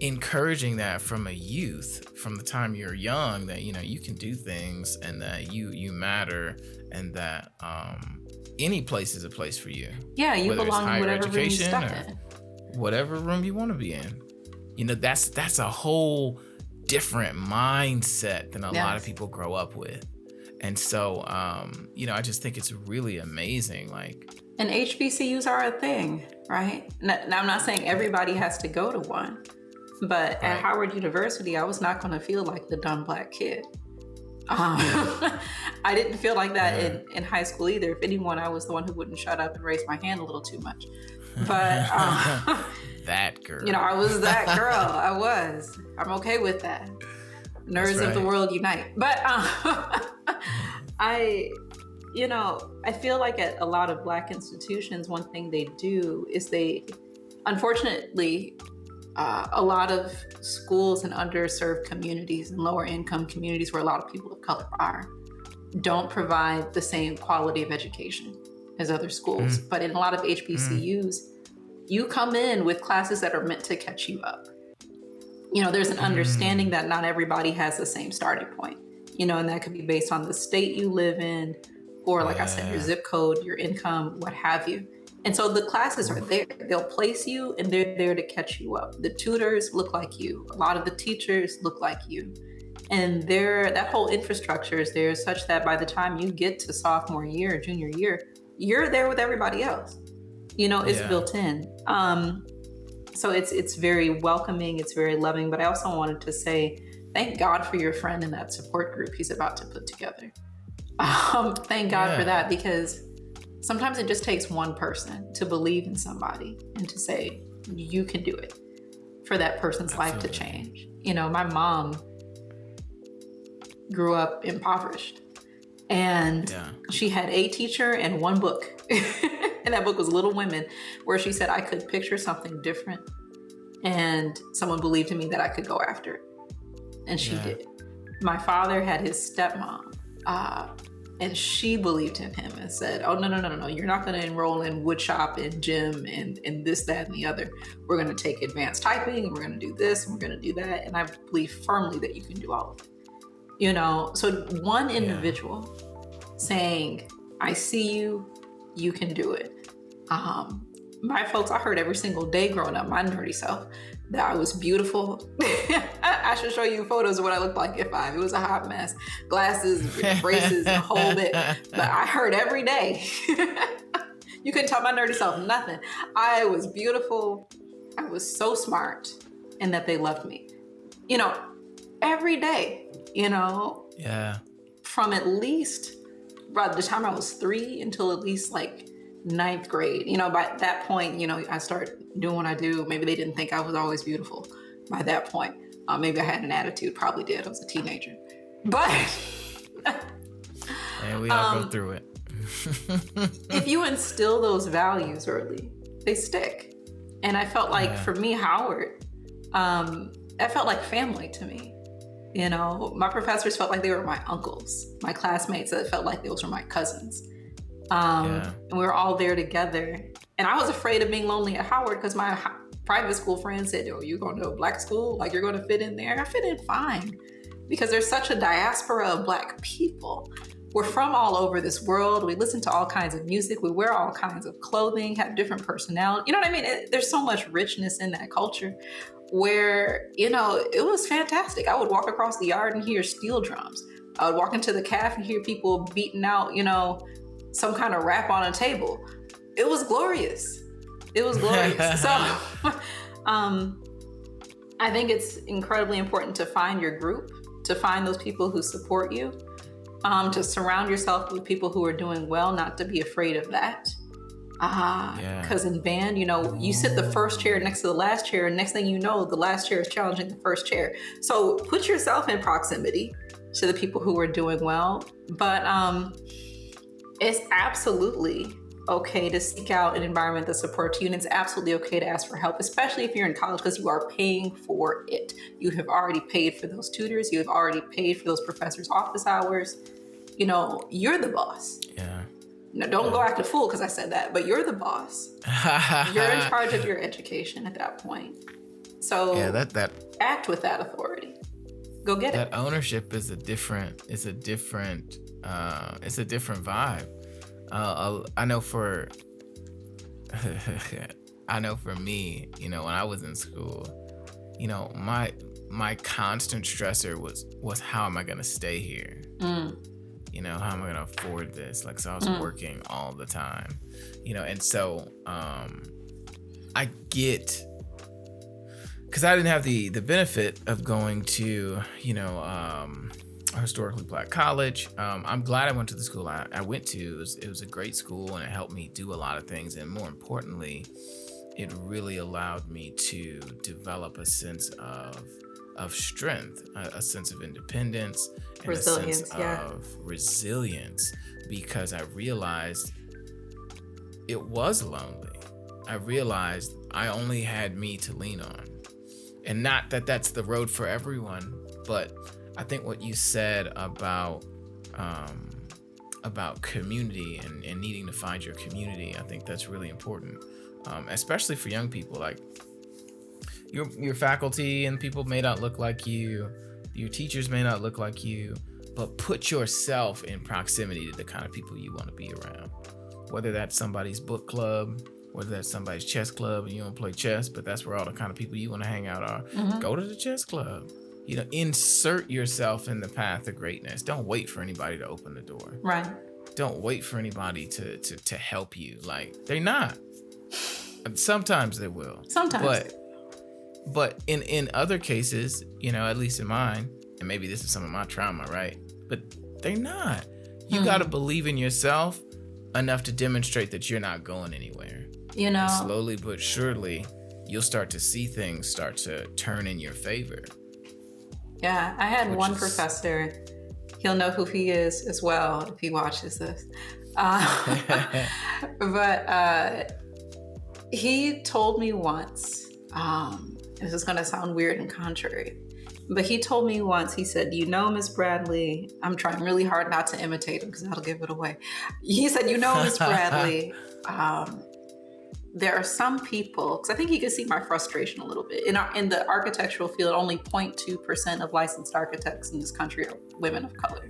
encouraging that from a youth from the time you're young that you know you can do things and that you you matter and that um any place is a place for you
yeah. You belong in whatever room you
education
stuck
or-
in.
whatever room you want to be in you know that's that's a whole different mindset than a lot of people grow up with and so um you know i just think it's really amazing like
And HBCUs are a thing, right? Now, now, I'm not saying everybody has to go to one, but
Right.
at Howard University, I was not going to feel like the dumb black kid. Um, I didn't feel like that
Yeah.
in, in high school either. If anyone, I was the one who wouldn't shut up and raise my hand a little too much. But, um,
that girl
you know, I was that girl. I was. I'm okay with that. Nerds of the world unite. But um, I, you know, I feel like at a lot of Black institutions, one thing they do is they, unfortunately, uh, a lot of schools in underserved communities and lower income communities where a lot of people of color are don't provide the same quality of education as other schools. But in a lot of HBCUs, you come in with classes that are meant to catch you up. You know, there's an mm. understanding that not everybody has the same starting point, you know, and that could be based on the state you live in, or like I said, your zip code, your income, what have you. And so the classes are there. They'll place you and they're there to catch you up. The tutors look like you. A lot of the teachers look like you. And there that whole infrastructure is there such that by the time you get to sophomore year, junior year, you're there with everybody else. You know, it's
Yeah.
built in. Um, so it's it's very welcoming, it's very loving. But I also wanted to say, thank God for your friend in that support group he's about to put together. Um, thank God for that because sometimes it just takes one person to believe in somebody and to say you can do it for that person's life to change. You know, my mom grew up impoverished and
yeah
she had a teacher and one book. and that book was Little Women, where she said I could picture something different and someone believed in me that I could go after it. And she
Yeah.
did. My father had his stepmom, uh, and she believed in him and said, Oh, no, no, no, no, no. You're not going to enroll in woodshop and gym and, and this, that, and the other. We're going to take advanced typing and we're going to do this and we're going to do that. And I believe firmly that you can do all of it. You know, so one individual saying, I see you, you can do it. Um, my folks, I heard every single day growing up, my nerdy self, that I was beautiful. I should show you photos of what I looked like at five. It was a hot mess. Glasses, braces, the whole bit. But I heard every day. you couldn't tell my nerdy self nothing. I was beautiful. I was so smart, and that they loved me. You know, every day, you know,
Yeah.
from at least by the time I was three until at least like ninth grade. You know, by that point, you know, I start doing what I do. Maybe they didn't think I was always beautiful by that point. Uh, maybe I had an attitude, probably did. I was a teenager. But
And we all go
Um,
through it.
if you instill those values early, they stick. And I felt like
Yeah.
for me, Howard, um, that felt like family to me. You know, my professors felt like they were my uncles. My classmates, it felt like those were my cousins. Um,
Yeah.
And we were all there together. And I was afraid of being lonely at Howard because my ho- private school friends said, Oh, you're going to a black school? Like you're going to fit in there? I fit in fine because there's such a diaspora of black people. We're from all over this world. We listen to all kinds of music. We wear all kinds of clothing, have different personality. You know what I mean? It, there's so much richness in that culture where, you know, it was fantastic. I would walk across the yard and hear steel drums. I would walk into the cafe and hear people beating out, you know, some kind of rap on a table. It was glorious. It was glorious. so, um, I think it's incredibly important to find your group, to find those people who support you, um, to surround yourself with people who are doing well, not to be afraid of that. Ah,
Yeah.
because in band, you know, you sit the first chair next to the last chair, and next thing you know, the last chair is challenging the first chair. So put yourself in proximity to the people who are doing well. But um, it's absolutely okay to seek out an environment that supports you, and it's absolutely okay to ask for help, especially if you're in college because you are paying for it. You have already paid for those tutors, you have already paid for those professors' office hours. You know, you're the boss.
Yeah.
No, don't go act a fool because I said that, but you're the boss. You're in charge of your education at that point. So
Yeah, that that
act with that authority. Go get it.
that ownership is a different it's a different uh it's a different vibe uh i know for i know for me you know when i was in school you know my my constant stressor was was how am i going to stay here
Mm,
you know how am i going to afford this? Like so i was
Mm.
working all the time you know and so um i get because i didn't have the the benefit of going to you know um a historically black college. Um i'm glad i went to the school i, I went to. It was, it was a great school and it helped me do a lot of things. And more importantly it really allowed me to develop a sense of of strength a, a sense of independence
Resilience, yeah.
of resilience because i realized it was lonely. I realized i only had me to lean on. And not that that's the road for everyone but i think what you said about um, about community and, and needing to find your community i think that's really important um, especially for young people. Like your your faculty and people may not look like you your teachers may not look like you but put yourself in proximity to the kind of people you want to be around. Whether that's somebody's book club whether that's somebody's chess club and you don't play chess but that's where all the kind of people you want to hang out are
mhm.
go to the chess club. You know insert yourself in the path of greatness. Don't wait for anybody to open the door.
Right.
don't wait for anybody to to, to help you. Like they're not. Sometimes they will.
Sometimes.
but but in in other cases you know at least in mine and maybe this is some of my trauma right but they're not you
Hmm.
got to believe in yourself enough to demonstrate that you're not going anywhere
you know,
slowly but surely you'll start to see things start to turn in your favor
yeah, I had one
is-
professor. He'll know who he is as well if he watches this. Uh, but uh, he told me once, um, this is going to sound weird and contrary, but he told me once, he said, You know, Miss Bradley, I'm trying really hard not to imitate him because that'll give it away. He said, You know, Miss Bradley, um, there are some people, because I think he could see my frustration a little bit. In, our, in the architectural field, only 0.2% of licensed architects in this country are women of color.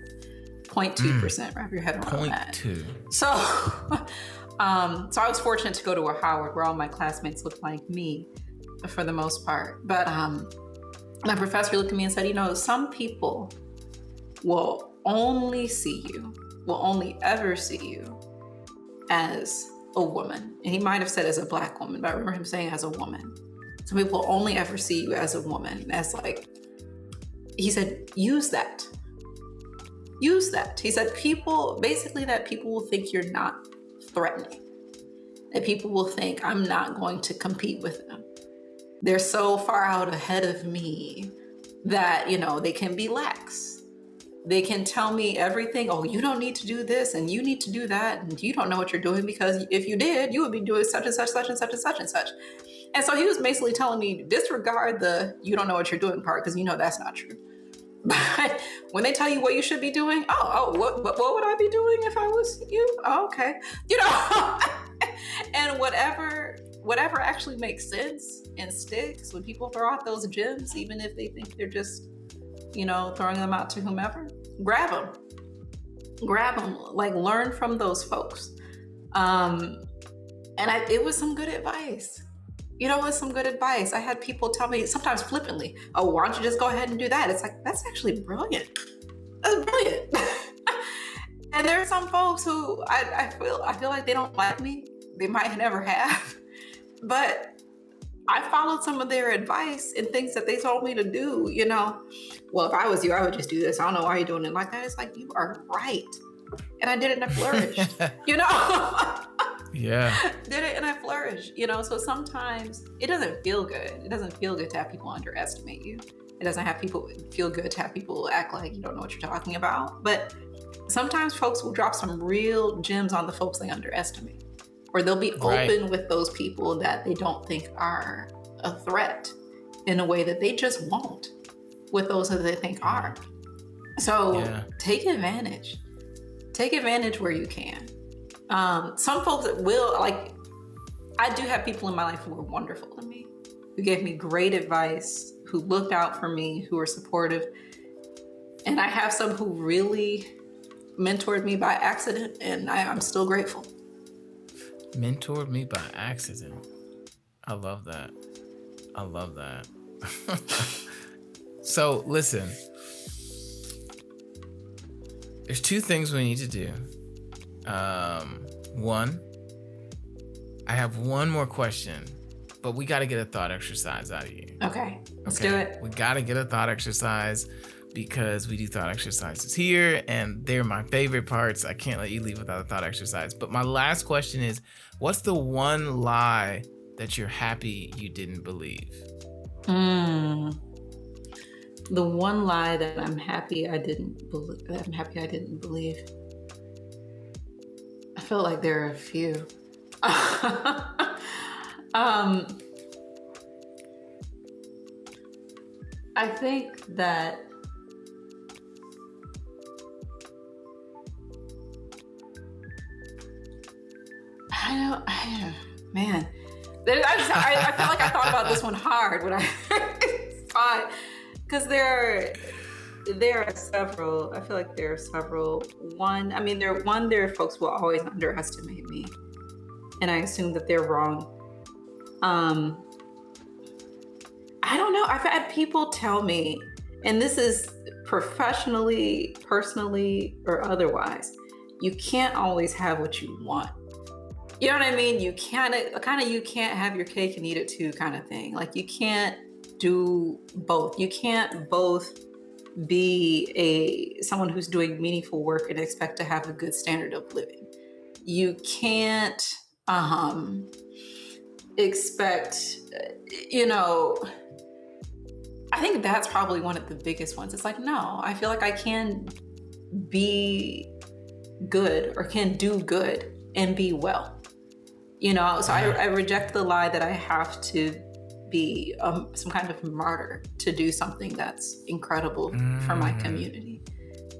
0.2%, wrap your head around
point
that.
two
So, um, so I was fortunate to go to a Howard where all my classmates looked like me, for the most part. But um, my professor looked at me and said, "You know, some people will only see you, will only ever see you as a woman." And he might have said as a black woman, but I remember him saying as a woman. Some people only ever see you as a woman, as like he said, use that. Use that. He said, people, basically, that people will think you're not threatening, that people will think I'm not going to compete with them. They're so far out ahead of me that, you know, they can be lax. They can tell me everything. Oh, you don't need to do this and you need to do that. And you don't know what you're doing because if you did, you would be doing such and such, such and such and such and such. And so he was basically telling me disregard the you don't know what you're doing part because you know that's not true. But when they tell you what you should be doing, oh, oh, what, what, what would I be doing if I was you? Oh, okay, you know, and whatever, whatever actually makes sense and sticks when people throw out those gems, even if they think they're just, you know, throwing them out to whomever, grab them, grab them, like learn from those folks. Um, and I, it was some good advice you know, with some good advice. I had people tell me sometimes flippantly, "Oh, why don't you just go ahead and do that?" It's like that's actually brilliant. That's brilliant. and there are some folks who I, I feel I feel like they don't like me. They might never have, but I followed some of their advice and things that they told me to do. You know, well, if I was you, I would just do this. I don't know why you're doing it like that. It's like you are right, and I did it and I flourished, you know.
Yeah.
Did it and I flourished, you know? So sometimes it doesn't feel good. It doesn't feel good to have people underestimate you. It doesn't have people feel good to have people act like you don't know what you're talking about. But sometimes folks will drop some real gems on the folks they underestimate. Or they'll be right. open with those people that they don't think are a threat in a way that they just won't with those that they think are. So yeah. take advantage. Take advantage where you can. Um, some folks will like. I do have people in my life who were wonderful to me, who gave me great advice, who looked out for me, who were supportive, and I have some who really mentored me by accident, and I, I'm still grateful.
Mentored me by accident. I love that. I love that. so listen, there's two things we need to do um, one, I have one more question, but we got to get a thought exercise out of you.
Okay, let's okay? do it.
We got to get a thought exercise because we do thought exercises here and they're my favorite parts. I can't let you leave without a thought exercise. But my last question is what's the one lie that you're happy you didn't believe?
Mm. The one lie that I'm happy I didn't believe I'm happy I didn't believe I feel like there are a few. um, I think that don't, I don't man. I, I, felt like I thought about this one hard when I thought, because there are there are several. I feel like there are several. One, I mean, there one there folks will always underestimate me, and I assume that they're wrong. Um, I don't know. I've had people tell me, and this is professionally, personally, or otherwise, you can't always have what you want. You know what I mean? You can't kind of you can't have your cake and eat it too, kind of thing. Like you can't do both. You can't both be a someone who's doing meaningful work and expect to have a good standard of living. You can't um, expect, you know, I think that's probably one of the biggest ones. It's like, no, I feel like I can be good or can do good and be well. You know, so I, I reject the lie that I have to be um, some kind of martyr to do something that's incredible mm. for my mm. community.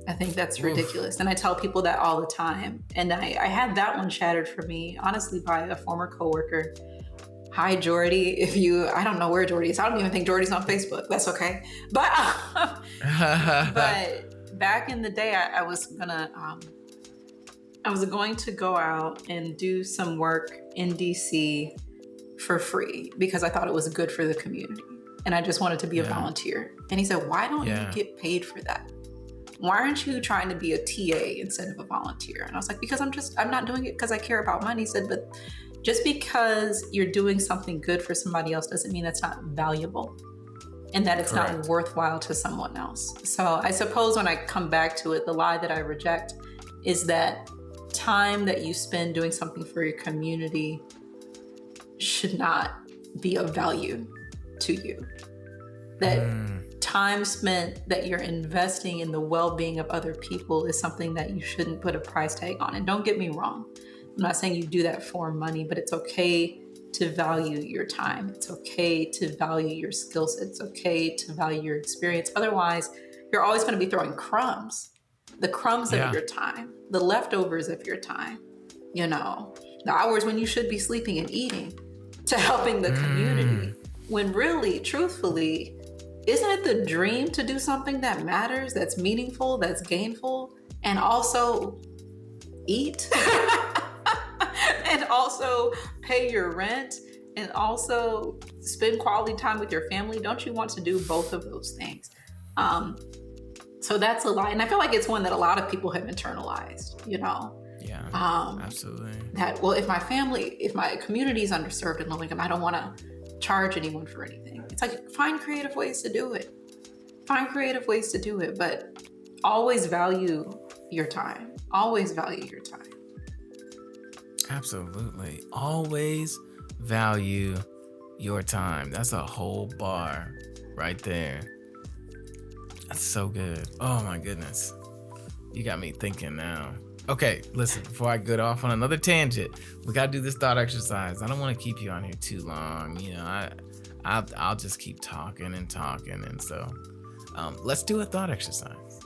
I think that's Oof. ridiculous. And I tell people that all the time. And I, I had that one shattered for me, honestly, by a former coworker. Hi, Jordy. If you, I don't know where Jordy is. I don't even think Jordy's on Facebook. That's okay. But, but back in the day, I, I was gonna, um, I was going to go out and do some work in DC for free because I thought it was good for the community. And I just wanted to be yeah. a volunteer. And he said, Why don't yeah. you get paid for that? Why aren't you trying to be a TA instead of a volunteer? And I was like, Because I'm just, I'm not doing it because I care about money. He said, But just because you're doing something good for somebody else doesn't mean that's not valuable. and that it's
Correct.
not worthwhile to someone else. So I suppose when I come back to it, the lie that I reject is that time that you spend doing something for your community should not be of value to you. That
Mm,
time spent that you're investing in the well-being of other people is something that you shouldn't put a price tag on. And don't get me wrong. I'm not saying you do that for money, but it's okay to value your time. It's okay to value your skills. It's okay to value your experience. Otherwise, you're always going to be throwing crumbs. The crumbs
Yeah.
of your time, the leftovers of your time, you know, the hours when you should be sleeping and eating to helping the community. When really, truthfully, isn't it the dream to do something that matters, that's meaningful, that's gainful, and also eat? and also pay your rent and also spend quality time with your family? Don't you want to do both of those things? Um, so that's a lie. And I feel like it's one that a lot of people have internalized, you know?
yeah,
Um,
absolutely.
that well if my family if my community is underserved and low income i don't want to charge anyone for anything it's like find creative ways to do it find creative ways to do it but always value your time always value your time
Absolutely. Always value your time. That's a whole bar right there. That's so good. Oh my goodness. You got me thinking now. Okay, listen, before I get off on another tangent, we got to do this thought exercise. I don't want to keep you on here too long. You know, I, I'll, I'll just keep talking and talking. And so um, let's do a thought exercise.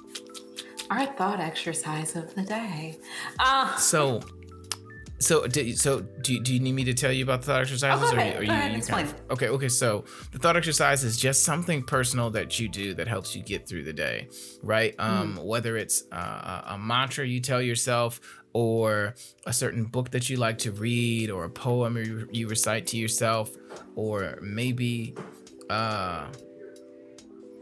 our thought exercise of the day uh,
So, so, do, so do, you- do you need me to tell you about the thought exercises?
Oh, go ahead.
or
Go ahead, explain.
okay, okay. So the thought exercise is just something personal that you do that helps you get through the day, right? Um, whether it's uh, a, mantra you tell yourself, or a certain book that you like to read, or a poem you, you recite to yourself, or maybe, uh,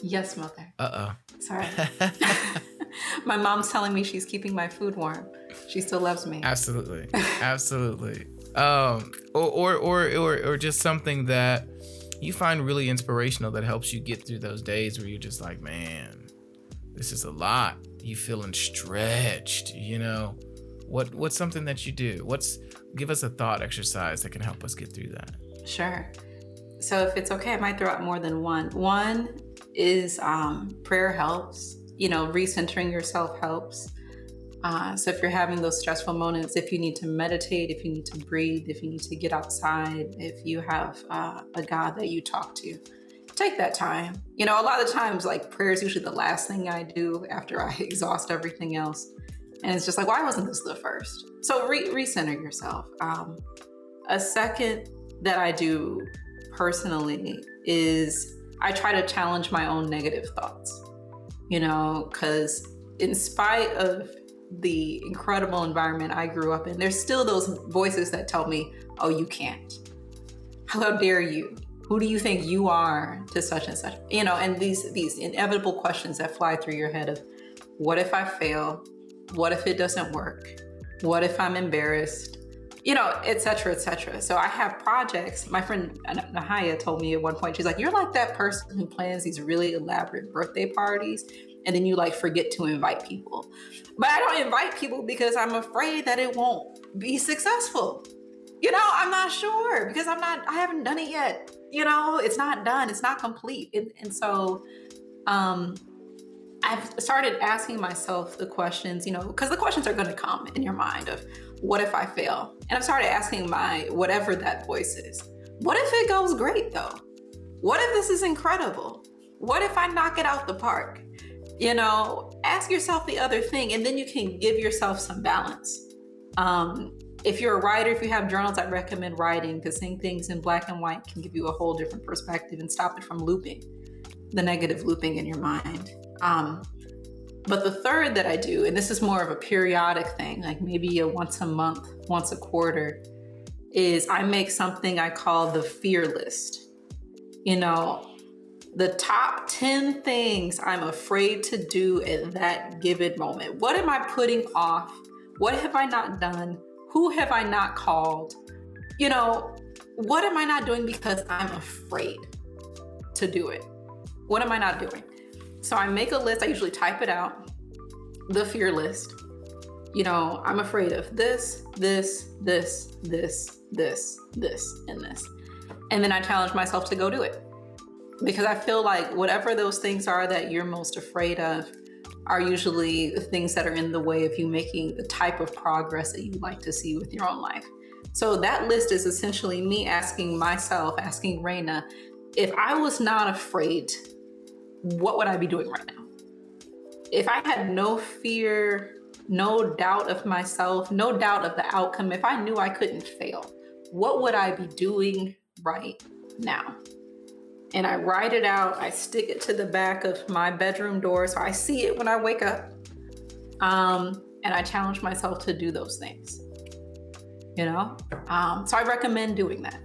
yes mother
uh
sorry
oh.
my mom's telling me she's keeping my food warm she still loves me
Absolutely, absolutely. Um, or, or or or or just something that you find really inspirational that helps you get through those days where you're just like, man, this is a lot. You feeling stretched, you know? What what's something that you do? What's give us a thought exercise that can help us get through that.
Sure. So if it's okay, I might throw out more than one. One is um, prayer helps. You know, recentering yourself helps. Uh, so if you're having those stressful moments, if you need to meditate, if you need to breathe, if you need to get outside, if you have uh, a God that you talk to, take that time. You know, a lot of times, like prayer is usually the last thing I do after I exhaust everything else. And it's just like, why wasn't this the first? So re- recenter yourself. Um, a second that I do personally is I try to challenge my own negative thoughts, you know, because in spite of the incredible environment I grew up in, there's still those voices that tell me, oh, you can't. How dare you? Who do you think you are to such and such? You know, and these these inevitable questions that fly through your head of what if I fail? What if it doesn't work? What if I'm embarrassed? you know, et cetera, et cetera. So I have projects. My friend Nahaya told me at one point, she's like, You're like that person who plans these really elaborate birthday parties and then you like forget to invite people. But I don't invite people because I'm afraid that it won't be successful. You know, I'm not sure because I'm not, I haven't done it yet. You know, it's not done, it's not complete. And, and so, um, I've started asking myself the questions, you know, because the questions are going to come in your mind of what if I fail? And I've started asking my whatever that voice is. What if it goes great though? What if this is incredible? What if I knock it out the park? You know, ask yourself the other thing, and then you can give yourself some balance. Um, if you're a writer, if you have journals, I recommend writing because seeing things in black and white can give you a whole different perspective and stop it from looping, the negative looping in your mind. Um, but the third that I do, and this is more of a periodic thing, like maybe a once a month, once a quarter, is I make something I call the fear list. You know, the top 10 things I'm afraid to do at that given moment. What am I putting off? What have I not done? Who have I not called? You know, what am I not doing because I'm afraid to do it? What am I not doing? So I make a list. I usually type it out, the fear list. You know, I'm afraid of this, this, this, this, this, this, and this. And then I challenge myself to go do it. Because I feel like whatever those things are that you're most afraid of are usually things that are in the way of you making the type of progress that you like to see with your own life. So that list is essentially me asking myself, asking Raina, if I was not afraid, what would I be doing right now? If I had no fear, no doubt of myself, no doubt of the outcome, if I knew I couldn't fail, what would I be doing right now? And I write it out, I stick it to the back of my bedroom door so I see it when I wake up. Um, and I challenge myself to do those things you know? Um, so I recommend doing that.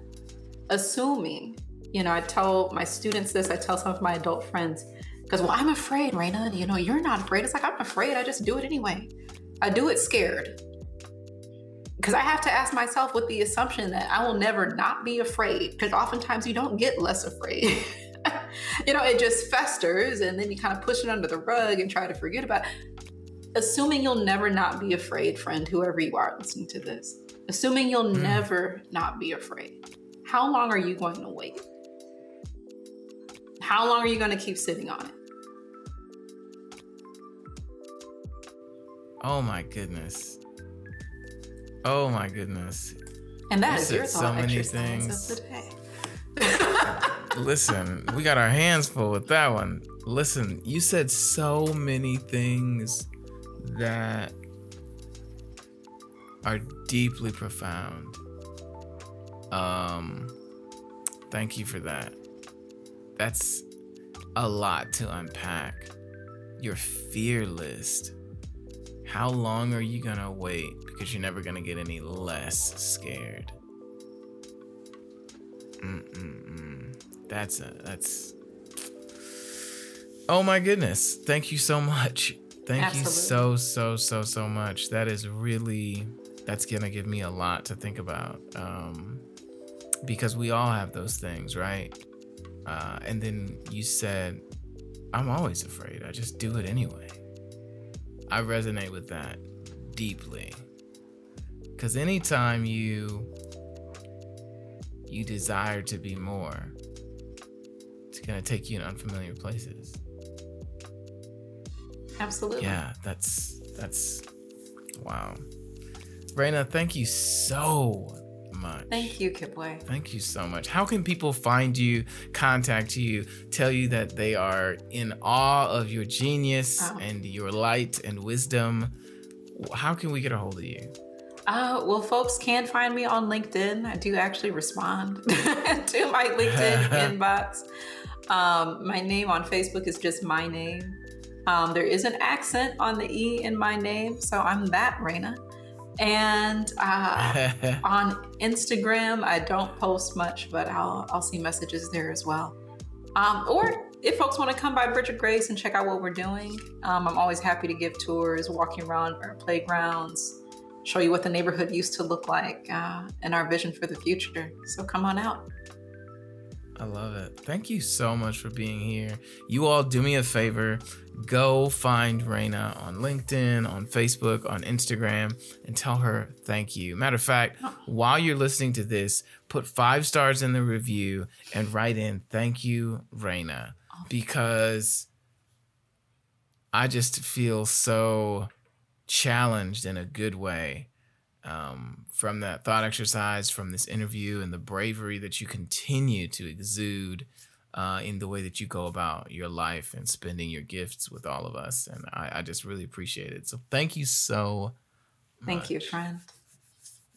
Assuming, you know, I tell my students this, I tell some of my adult friends, because, well, I'm afraid, Raina, you know, you're not afraid. It's like, I'm afraid, I just do it anyway. I do it scared. Because I have to ask myself with the assumption that I will never not be afraid, because oftentimes you don't get less afraid. you know, it just festers and then you kind of push it under the rug and try to forget about it. Assuming you'll never not be afraid, friend, whoever you are listening to this assuming you'll mm. never not be afraid, how long are you going to wait? How long are you going to keep sitting on it?
Oh my goodness. Oh my goodness.
And that is your thought so many things. of the day.
Listen, we got our hands full with that one. Listen, you said so many things that are deeply profound. Um, thank you for that. That's a lot to unpack. Your fear list. How long are you gonna wait? Because you're never gonna get any less scared. Mm-mm-mm. That's a that's. Oh my goodness! Thank you so much. Thank Absolutely. you so so so so much. That is really that's gonna give me a lot to think about um, because we all have those things, right? Uh, and then you said, "I'm always afraid. I just do it anyway." I resonate with that deeply because anytime you you desire to be more, it's gonna take you in unfamiliar places.
Absolutely.
Yeah, that's that's wow. Raina, thank you so much.
Thank you, Kipway.
Thank you so much. How can people find you, contact you, tell you that they are in awe of your genius oh. and your light and wisdom? How can we get a hold of you?
Uh, well, folks can find me on LinkedIn. I do actually respond to my LinkedIn inbox. Um, my name on Facebook is just my name. Um, there is an accent on the E in my name, so I'm that Raina. And uh, on Instagram, I don't post much, but I'll I'll see messages there as well. Um, or if folks want to come by Bridget Grace and check out what we're doing, um, I'm always happy to give tours, walking around our playgrounds, show you what the neighborhood used to look like, uh, and our vision for the future. So come on out.
I love it. Thank you so much for being here. You all do me a favor. Go find Raina on LinkedIn, on Facebook, on Instagram, and tell her thank you. Matter of fact, while you're listening to this, put five stars in the review and write in thank you, Raina, because I just feel so challenged in a good way um, from that thought exercise, from this interview, and the bravery that you continue to exude uh, in the way that you go about your life and spending your gifts with all of us. And I, I just really appreciate it. So thank you so
Thank much. you, friend.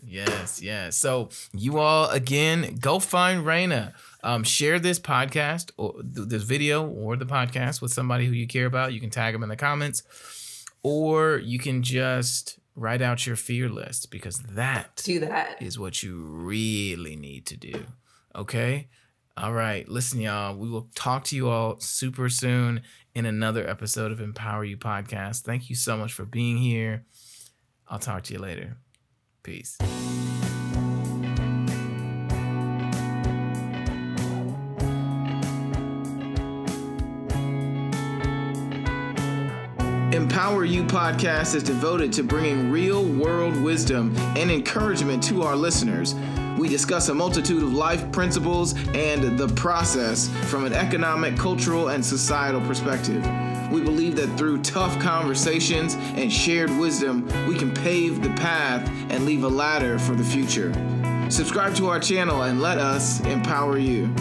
Yes, yes. So you all again go find Raina. Um, share this podcast or this video or the podcast with somebody who you care about. You can tag them in the comments, or you can just write out your fear list because that
do that
is what you really need to do. Okay. All right. Listen, y'all, we will talk to you all super soon in another episode of Empower You Podcast. Thank you so much for being here. I'll talk to you later. Peace. Empower You podcast is devoted to bringing real world wisdom and encouragement to our listeners. We discuss a multitude of life principles and the process from an economic, cultural, and societal perspective. We believe that through tough conversations and shared wisdom, we can pave the path and leave a ladder for the future. Subscribe to our channel and let us empower you.